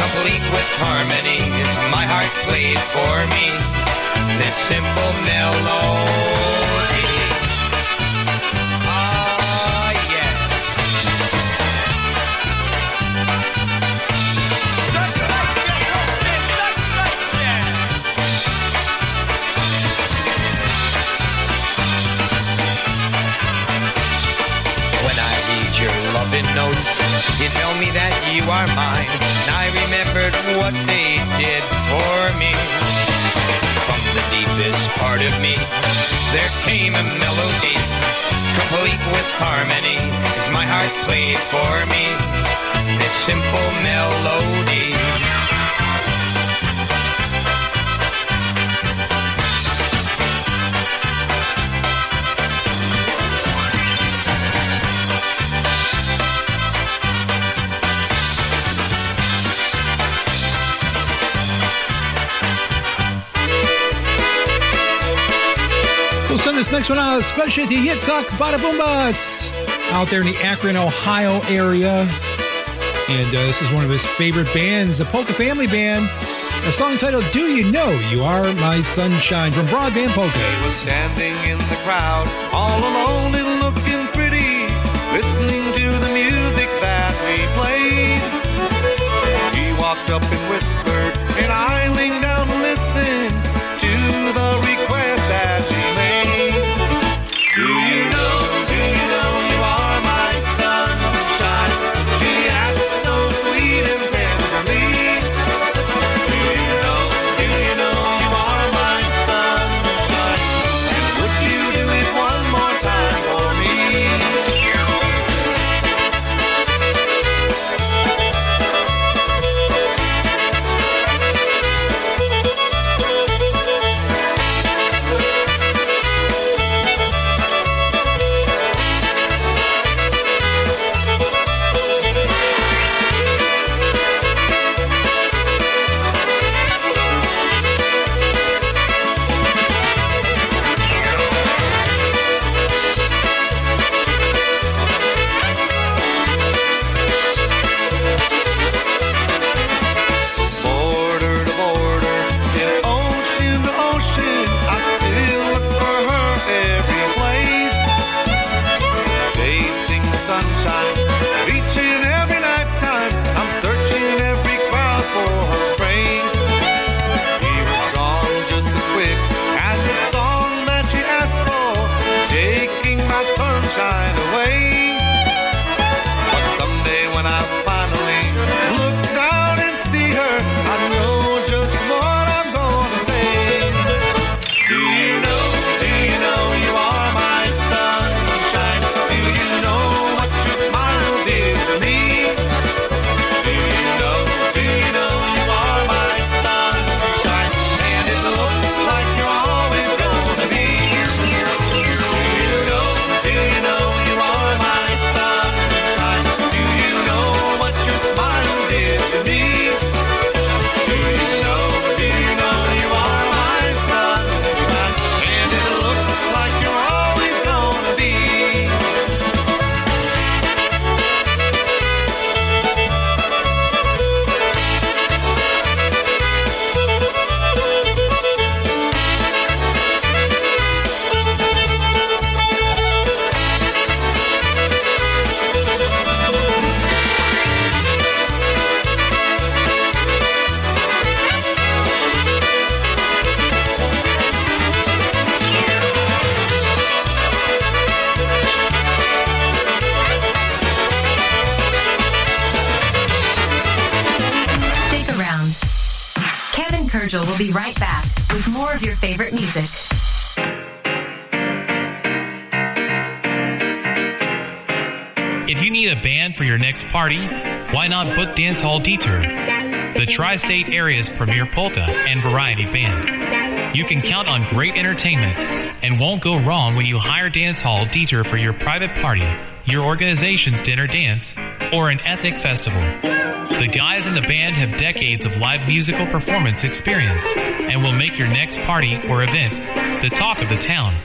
complete with harmony. As my heart played for me, this simple melody. Are mine. And I remembered what they did for me. From the deepest part of me, there came a melody, complete with harmony, as my heart played for me. This simple melody. Next one out especially to Yitzhak Badaboombas out there in the Akron, Ohio area. And uh, this is one of his favorite bands, the Polka Family Band. A song titled Do You Know You Are My Sunshine from Broadband Polkas. Standing in the crowd, all alone and looking pretty, listening to the music that we played. He walked up and whispered, Dance Hall Detour, the tri state area's premier polka and variety band? You can count on great entertainment and won't go wrong when you hire Dance Hall Detour for your private party, your organization's dinner dance, or an ethnic festival. The guys in the band have decades of live musical performance experience and will make your next party or event the talk of the town.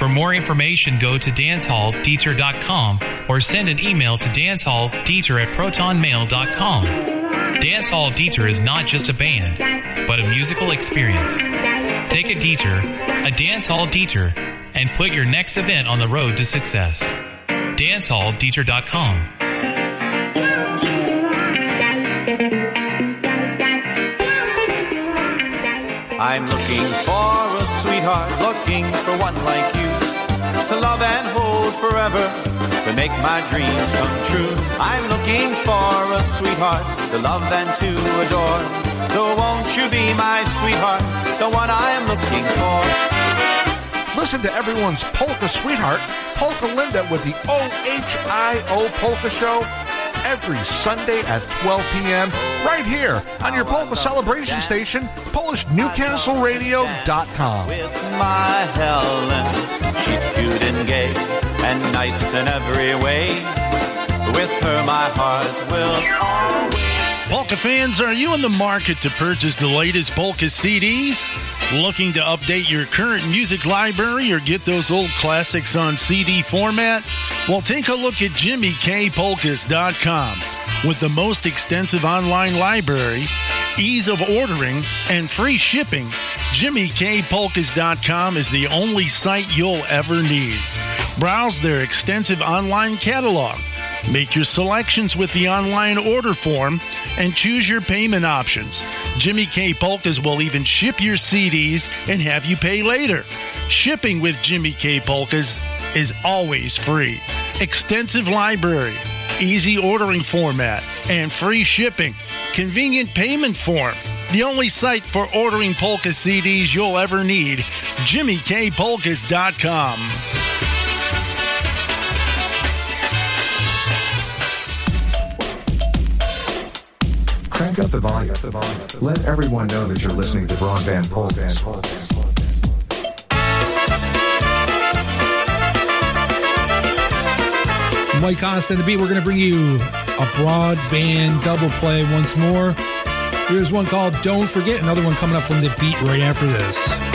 For more information, go to dancehalldetour.com or send an email to dancehalldetour at protonmail.com. Dancehall Detour is not just a band, but a musical experience. Take a detour, a dancehall detour, and put your next event on the road to success. dancehalldetour.com. I'm looking for a sweetheart, looking for one like you to love and hold forever, to make my dreams come true. I'm looking for a sweetheart to love and to adore. So won't you be my sweetheart, the one I'm looking for? Listen to everyone's polka sweetheart, Polka Linda, with the OHIO Polka Show every Sunday at 12 p.m. right here on your polka celebration station, PolishNewcastleRadio.com. My Helen, she's cute and gay and nice in every way. With her, my heart will always. Polka fans, are you in the market to purchase the latest polka CDs? Looking to update your current music library or get those old classics on CD format? Well, take a look at JimmyKPolkas.com. With the most extensive online library, ease of ordering, and free shipping, JimmyKPolkas.com is the only site you'll ever need. Browse their extensive online catalog. Make your selections with the online order form and choose your payment options. Jimmy K Polkas will even ship your CDs and have you pay later. Shipping with Jimmy K Polkas is always free. Extensive library, easy ordering format, and free shipping. Convenient payment form. The only site for ordering polka CDs you'll ever need, JimmyKPolkas.com. Crank up the volume. Let everyone know that you're listening to Broadband Polkas. Mike Costa and the Beat, we're going to bring you a broadband double play once more. Here's one called Don't Forget, another one coming up from the Beat right after this.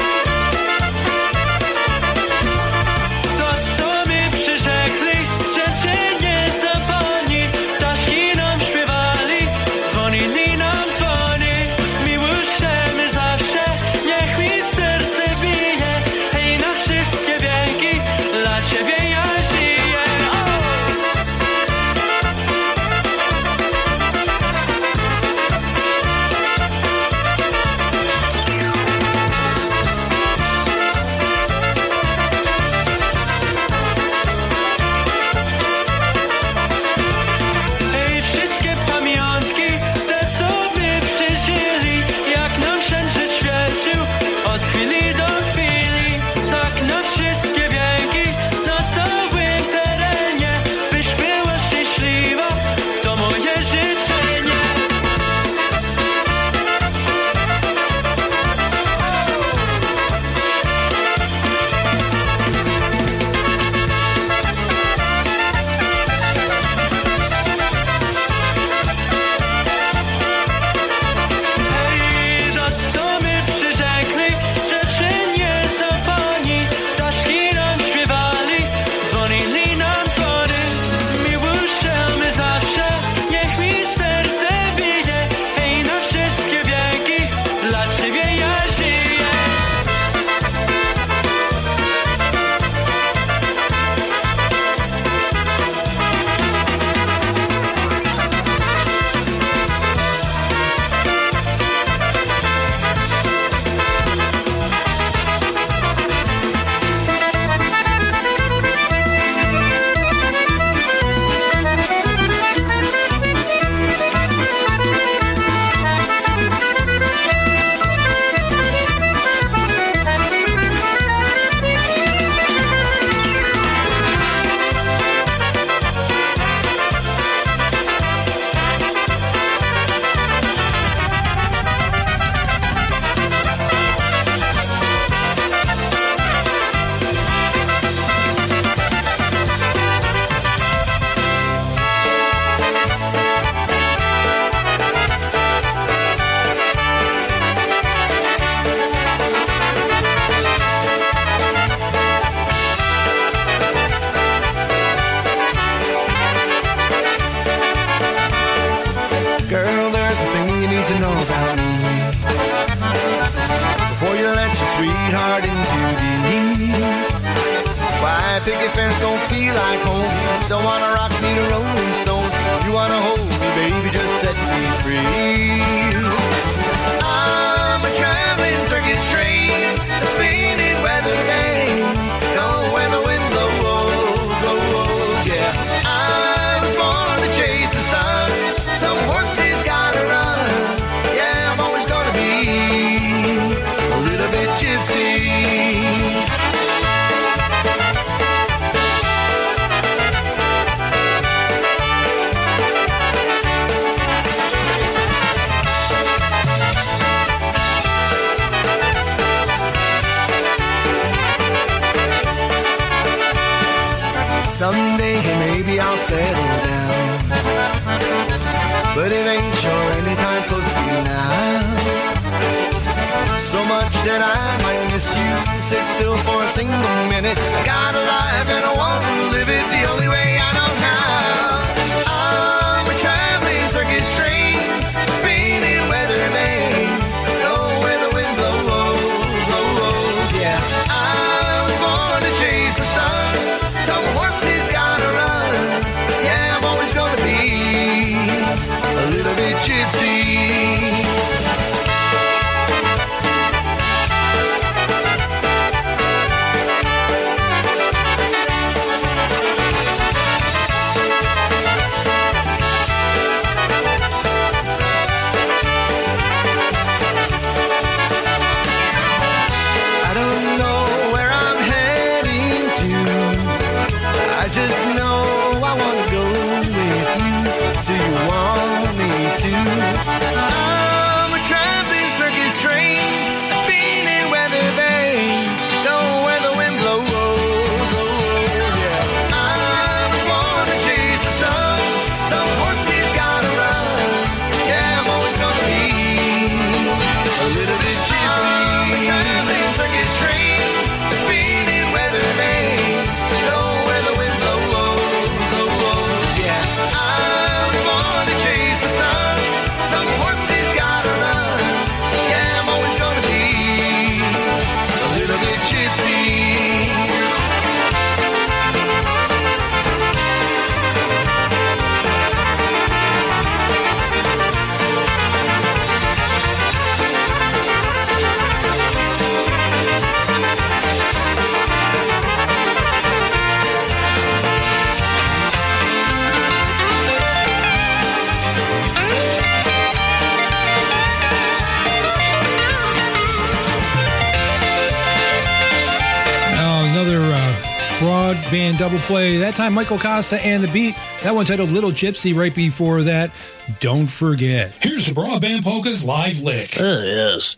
double play. That time, Michael Costa and the beat. That one titled Little Gypsy right before that. Don't forget. Here's the Broadband Polka's live lick. There it is.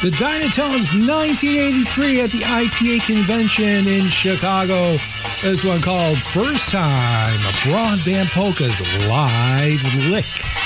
The Dynatones 1983 at the IPA convention in Chicago. This one called First Time, a Broadband Polka's live lick.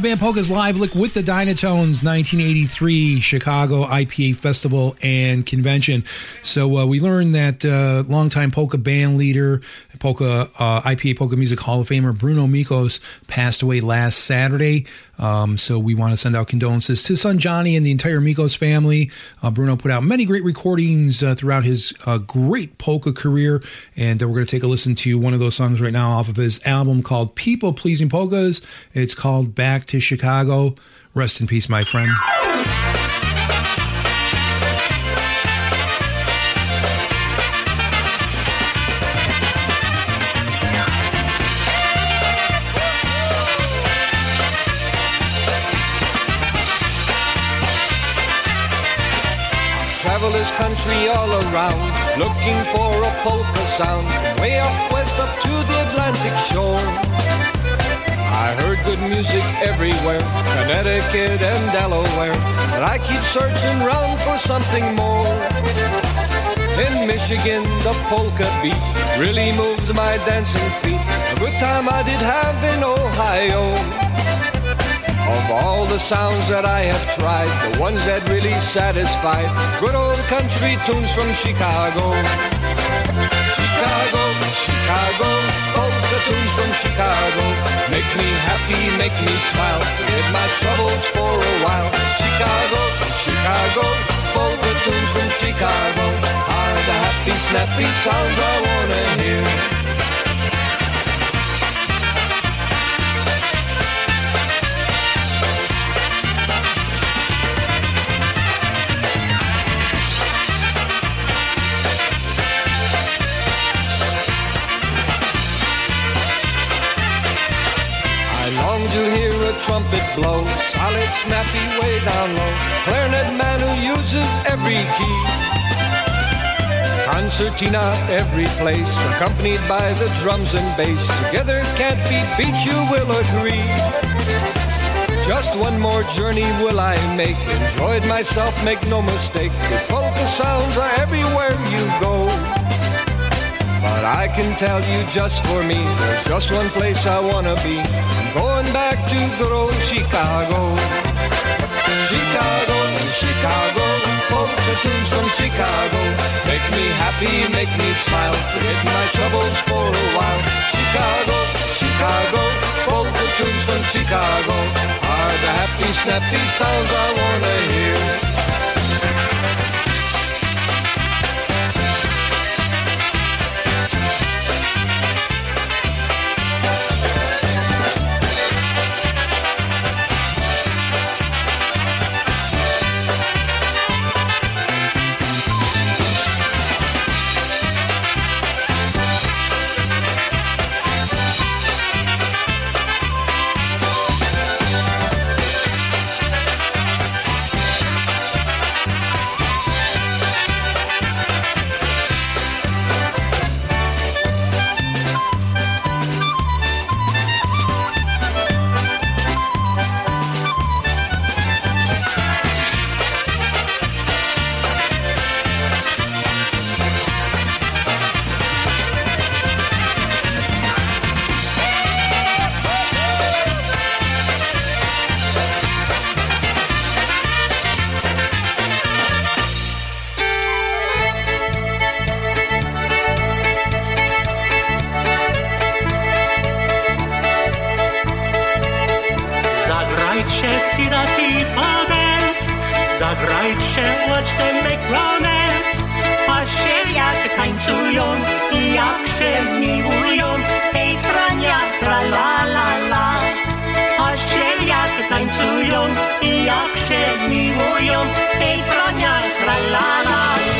Broadband Polkas Live look with the Dynatones 1983 Chicago IPA Festival and Convention. So uh, we learned that uh, longtime polka band leader, polka uh, IPA Polka Music Hall of Famer Bruno Mikos passed away last Saturday. Um, so we want to send out condolences to son Johnny and the entire Mikos family. Uh, Bruno put out many great recordings uh, throughout his uh, great polka career, and uh, we're going to take a listen to one of those songs right now off of his album called People Pleasing Polkas. It's called Back to Chicago. Rest in peace, my friend. Looking for a polka sound. Way up west up to the Atlantic shore. I heard good music everywhere, Connecticut and Delaware. But I keep searching round for something more. In Michigan, the polka beat really moved my dancing feet. A good time I did have in Ohio. Of all the sounds that I have tried, the ones that really satisfied, good old country tunes from Chicago. Chicago, Chicago, polka tunes from Chicago. Make me happy, make me smile, forget my troubles for a while. Chicago, Chicago, polka tunes from Chicago. Are the happy, snappy sounds I wanna hear. A trumpet blows, solid, snappy, way down low. Clarinet man who uses every key. Concertina every place, accompanied by the drums and bass. Together can't be beat, you will agree. Just one more journey will I make. Enjoyed myself, make no mistake. The polka sounds are everywhere you go. But I can tell you just for me, there's just one place I wanna be. Going back to good old Chicago. Chicago, Chicago, polka tunes from Chicago. Make me happy, make me smile, forget my troubles for a while. Chicago, Chicago, polka tunes from Chicago are the happy, snappy sounds I wanna hear. Pagans, zagrajcie Watch Them Make Romance. Patrzcie jak tańcują i jak się miłują, hej frania tra la la la. Patrzcie jak tańcują i jak się miłują, hej frania tra la la la.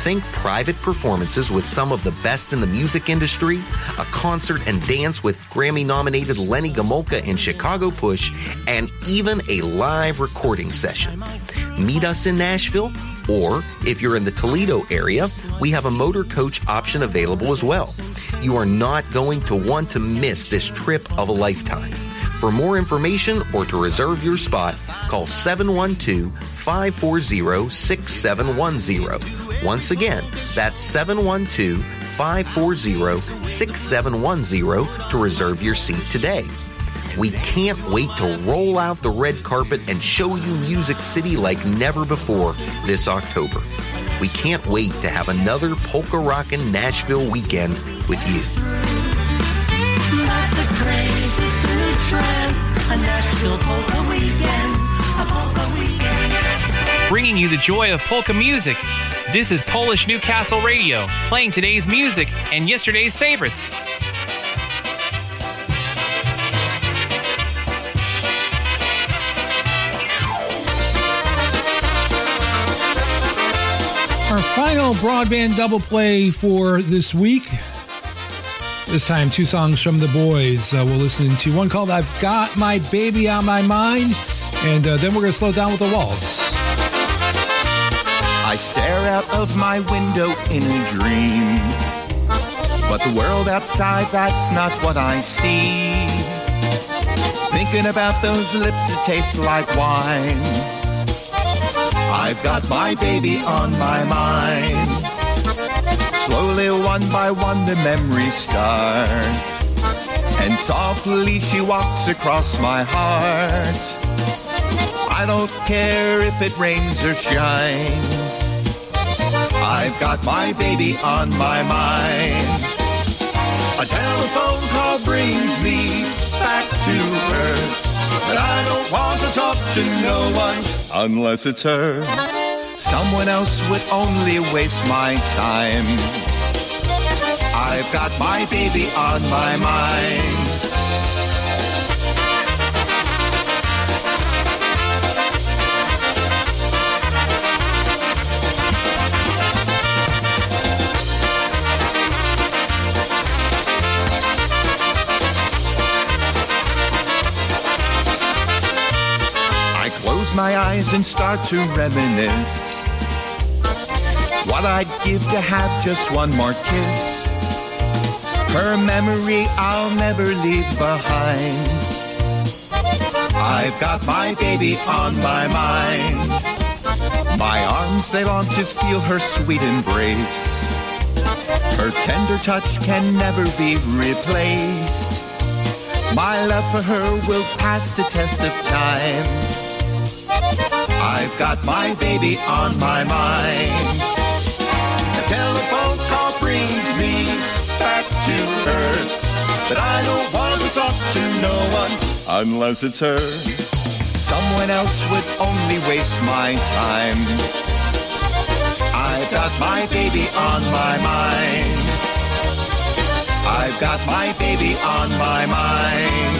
Think private performances with some of the best in the music industry, a concert and dance with Grammy nominated Lenny Gomulka and Chicago Push, and even a live recording session. Meet us in Nashville, or if you're in the Toledo area, we have a motor coach option available as well. You are not going to want to miss this trip of a lifetime. For more information or to reserve your spot, call 712 540 6710. Once again, that's 712 540 6710 to reserve your seat today. We can't wait to roll out the red carpet and show you Music City like never before this October. We can't wait to have another polka rockin' Nashville weekend with you. That's the craze, it's the new trend. A Nashville polka weekend. A polka weekend. Bringing you the joy of polka music. This is Polish Newcastle Radio, playing today's music and yesterday's favorites. Our final broadband double play for this week. This time, two songs from the boys. Uh, we'll listen to one called I've Got My Baby on My Mind, and uh, then we're going to slow down with the waltz. Stare out of my window in a dream. But the world outside, that's not what I see. Thinking about those lips that taste like wine. I've got my baby on my mind. Slowly, one by one, the memories start. And softly she walks across my heart. I don't care if it rains or shines. I've got my baby on my mind. A telephone call brings me back to earth. But I don't want to talk to no one unless it's her. Someone else would only waste my time. I've got my baby on my mind. My eyes and start to reminisce. What I'd give to have just one more kiss. Her memory I'll never leave behind. I've got my baby on my mind. My arms, they long to feel her sweet embrace. Her tender touch can never be replaced. My love for her will pass the test of time. I've got my baby on my mind. A telephone call brings me back to earth. But I don't want to talk to no one unless it's her. Someone else would only waste my time. I've got my baby on my mind. I've got my baby on my mind.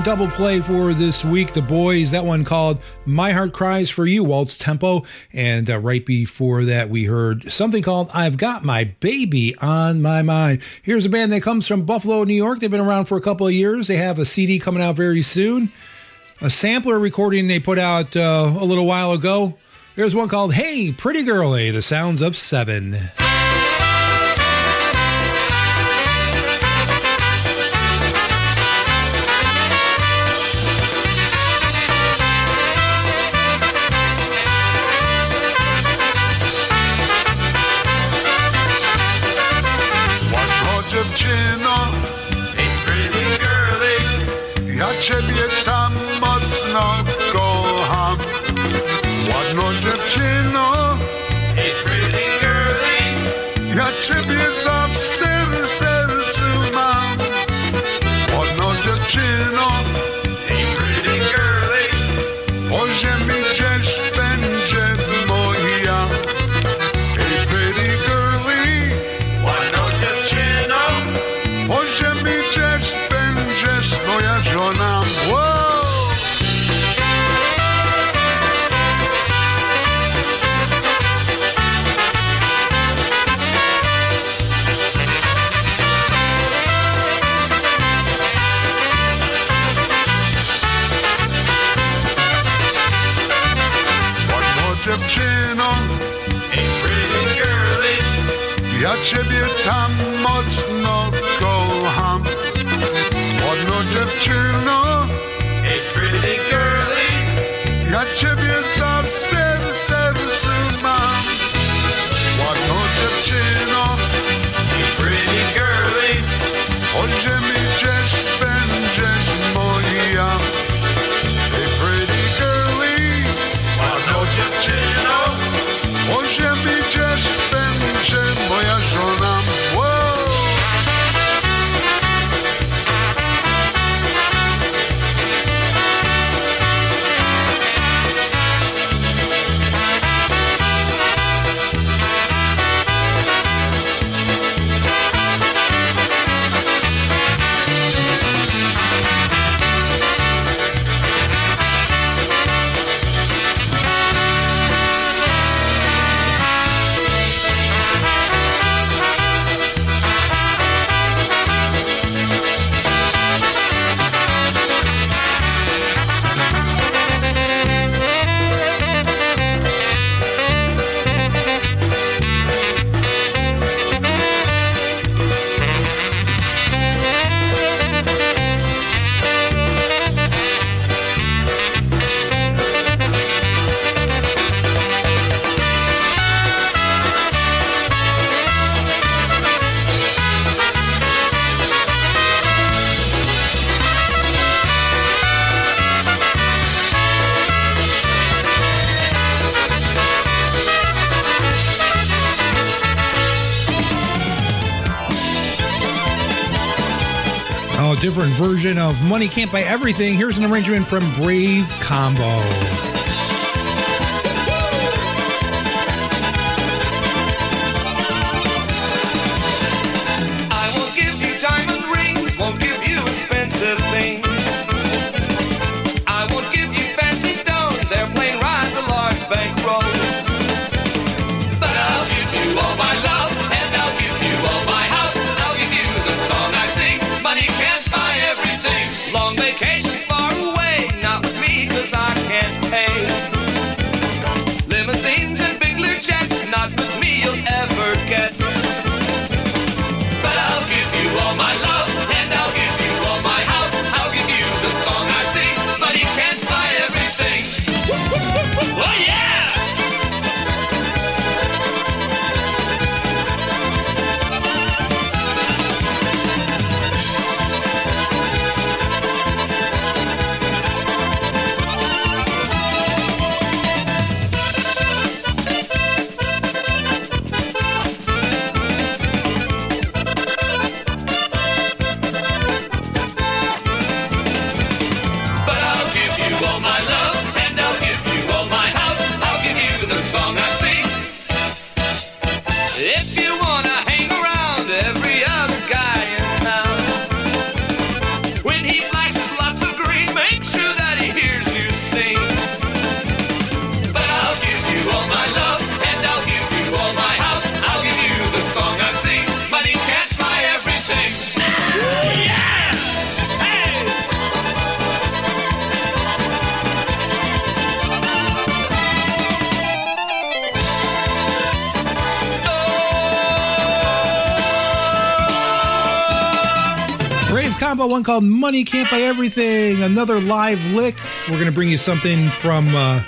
Broadband double play for this week, The Boys. That one called My Heart Cries for You, Waltz Tempo. And uh, right before that, we heard something called I've Got My Baby on My Mind. Here's a band that comes from Buffalo, New York. They've been around for a couple of years. They have a CD coming out very soon, a sampler recording they put out uh, a little while ago. Here's one called Hey, Pretty Girlie, The Sounds of Seven. Girlie, ja ciebie different version of Money Can't Buy Everything. Here's an arrangement from Brave Combo. One called Money Can't Buy Everything. Another live lick. We're going to bring you something from uh,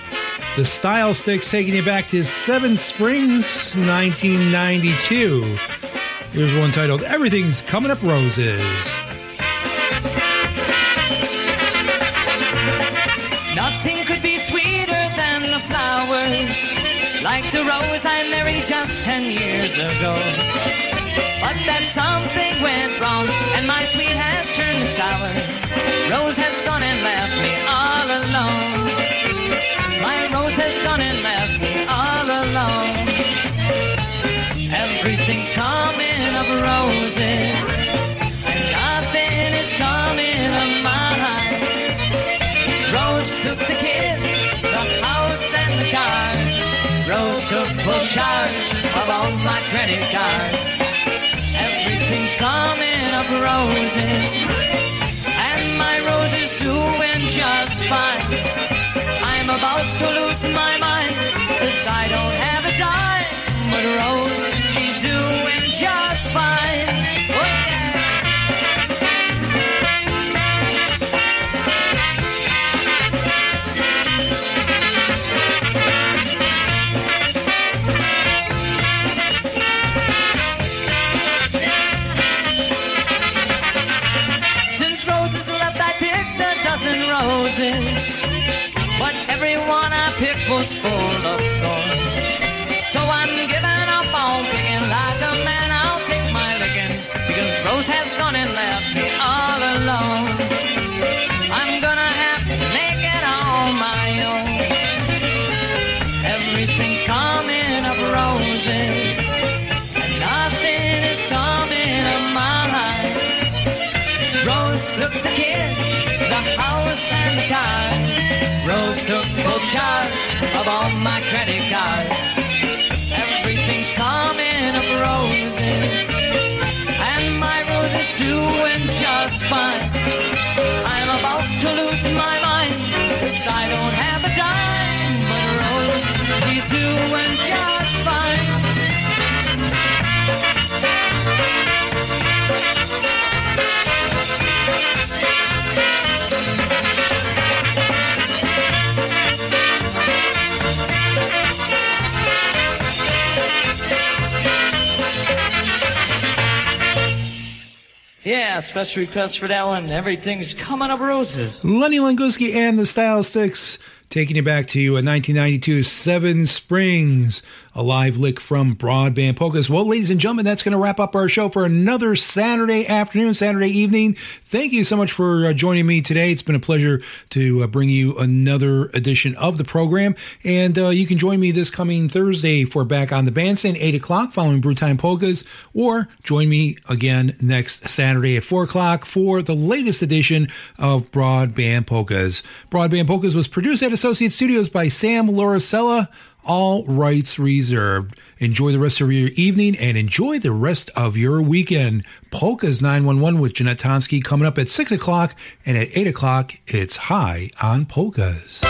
the Style Sticks, taking you back to Seven Springs, 1992. Here's one titled Everything's Coming Up Roses. Nothing could be sweeter than the flowers, like the rose I married just ten years ago. But that something went wrong, and my sweet has turned sour. Rose has gone and left me all alone. My rose has gone and left me all alone. Everything's coming of roses, and nothing is coming of mine. Rose took the kids, the house and the cars. Rose took full charge of all my credit cards. Everything's coming up roses, and my rose is doing just fine. I'm about to lose my mind, cause I don't have a dime, but Rose, she's doing pick was full of thorns. So I'm giving up on picking like a man. I'll take my licking because Rose has gone and left me all alone. I'm gonna have to make it on my own. Everything's coming up roses, and nothing is coming of mine. Rose took the kids, the house, and the car. Rose took full charge of all my credit cards. Everything's coming up roses, and my rose is doing just fine. I'm about to lose my mind, 'cause I don't have a dime, but Rose, she's doing just fine. Yeah, special request for that one. Everything's coming up roses. Lenny Languski and the Style Sticks taking you back to a 1992 Seven Springs, a live lick from Broadband Polkas. Well, ladies and gentlemen, that's going to wrap up our show for another Saturday afternoon, Saturday evening. Thank you so much for uh, joining me today. It's been a pleasure to uh, bring you another edition of the program. And uh, you can join me this coming Thursday for Back on the Bandstand, 8 o'clock, following Brewtime Polkas, or join me again next Saturday at 4 o'clock for the latest edition of Broadband Polkas. Broadband Polkas was produced at Associate Studios by Sam Loricella. All rights reserved. Enjoy the rest of your evening and enjoy the rest of your weekend. Polkas 911 with Jeanette Tonsky coming up at 6 o'clock, and at 8 o'clock, it's High on Polkas.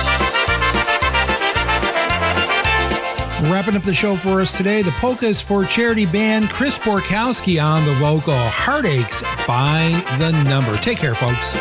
Wrapping up the show for us today, the Polkas for Charity Band, Chris Borkowski on the vocal, Heartaches by the Number. Take care, folks.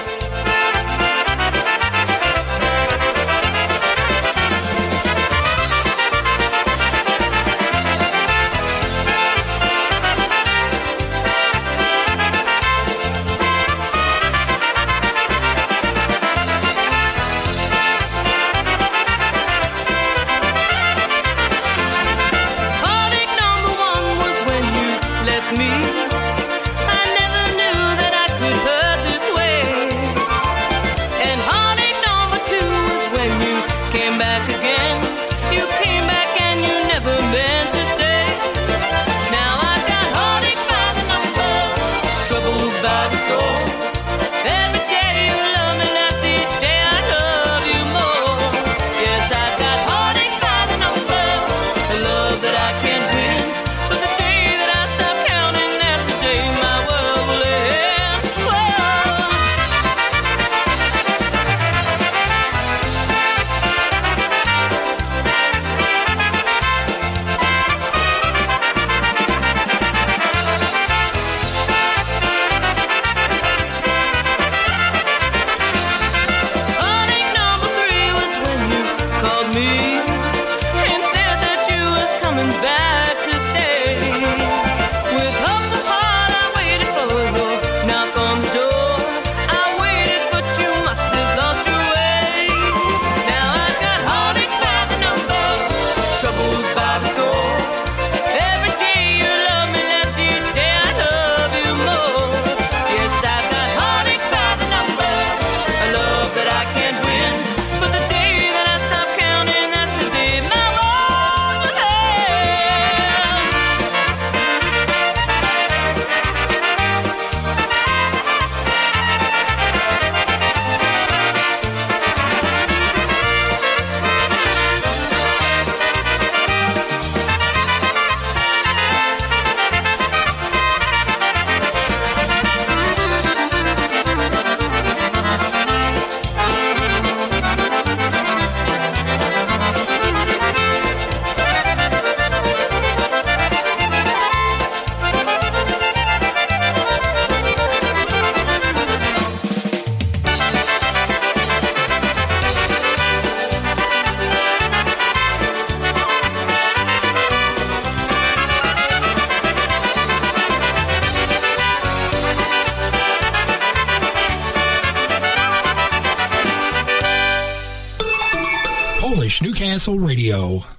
Newcastle Radio.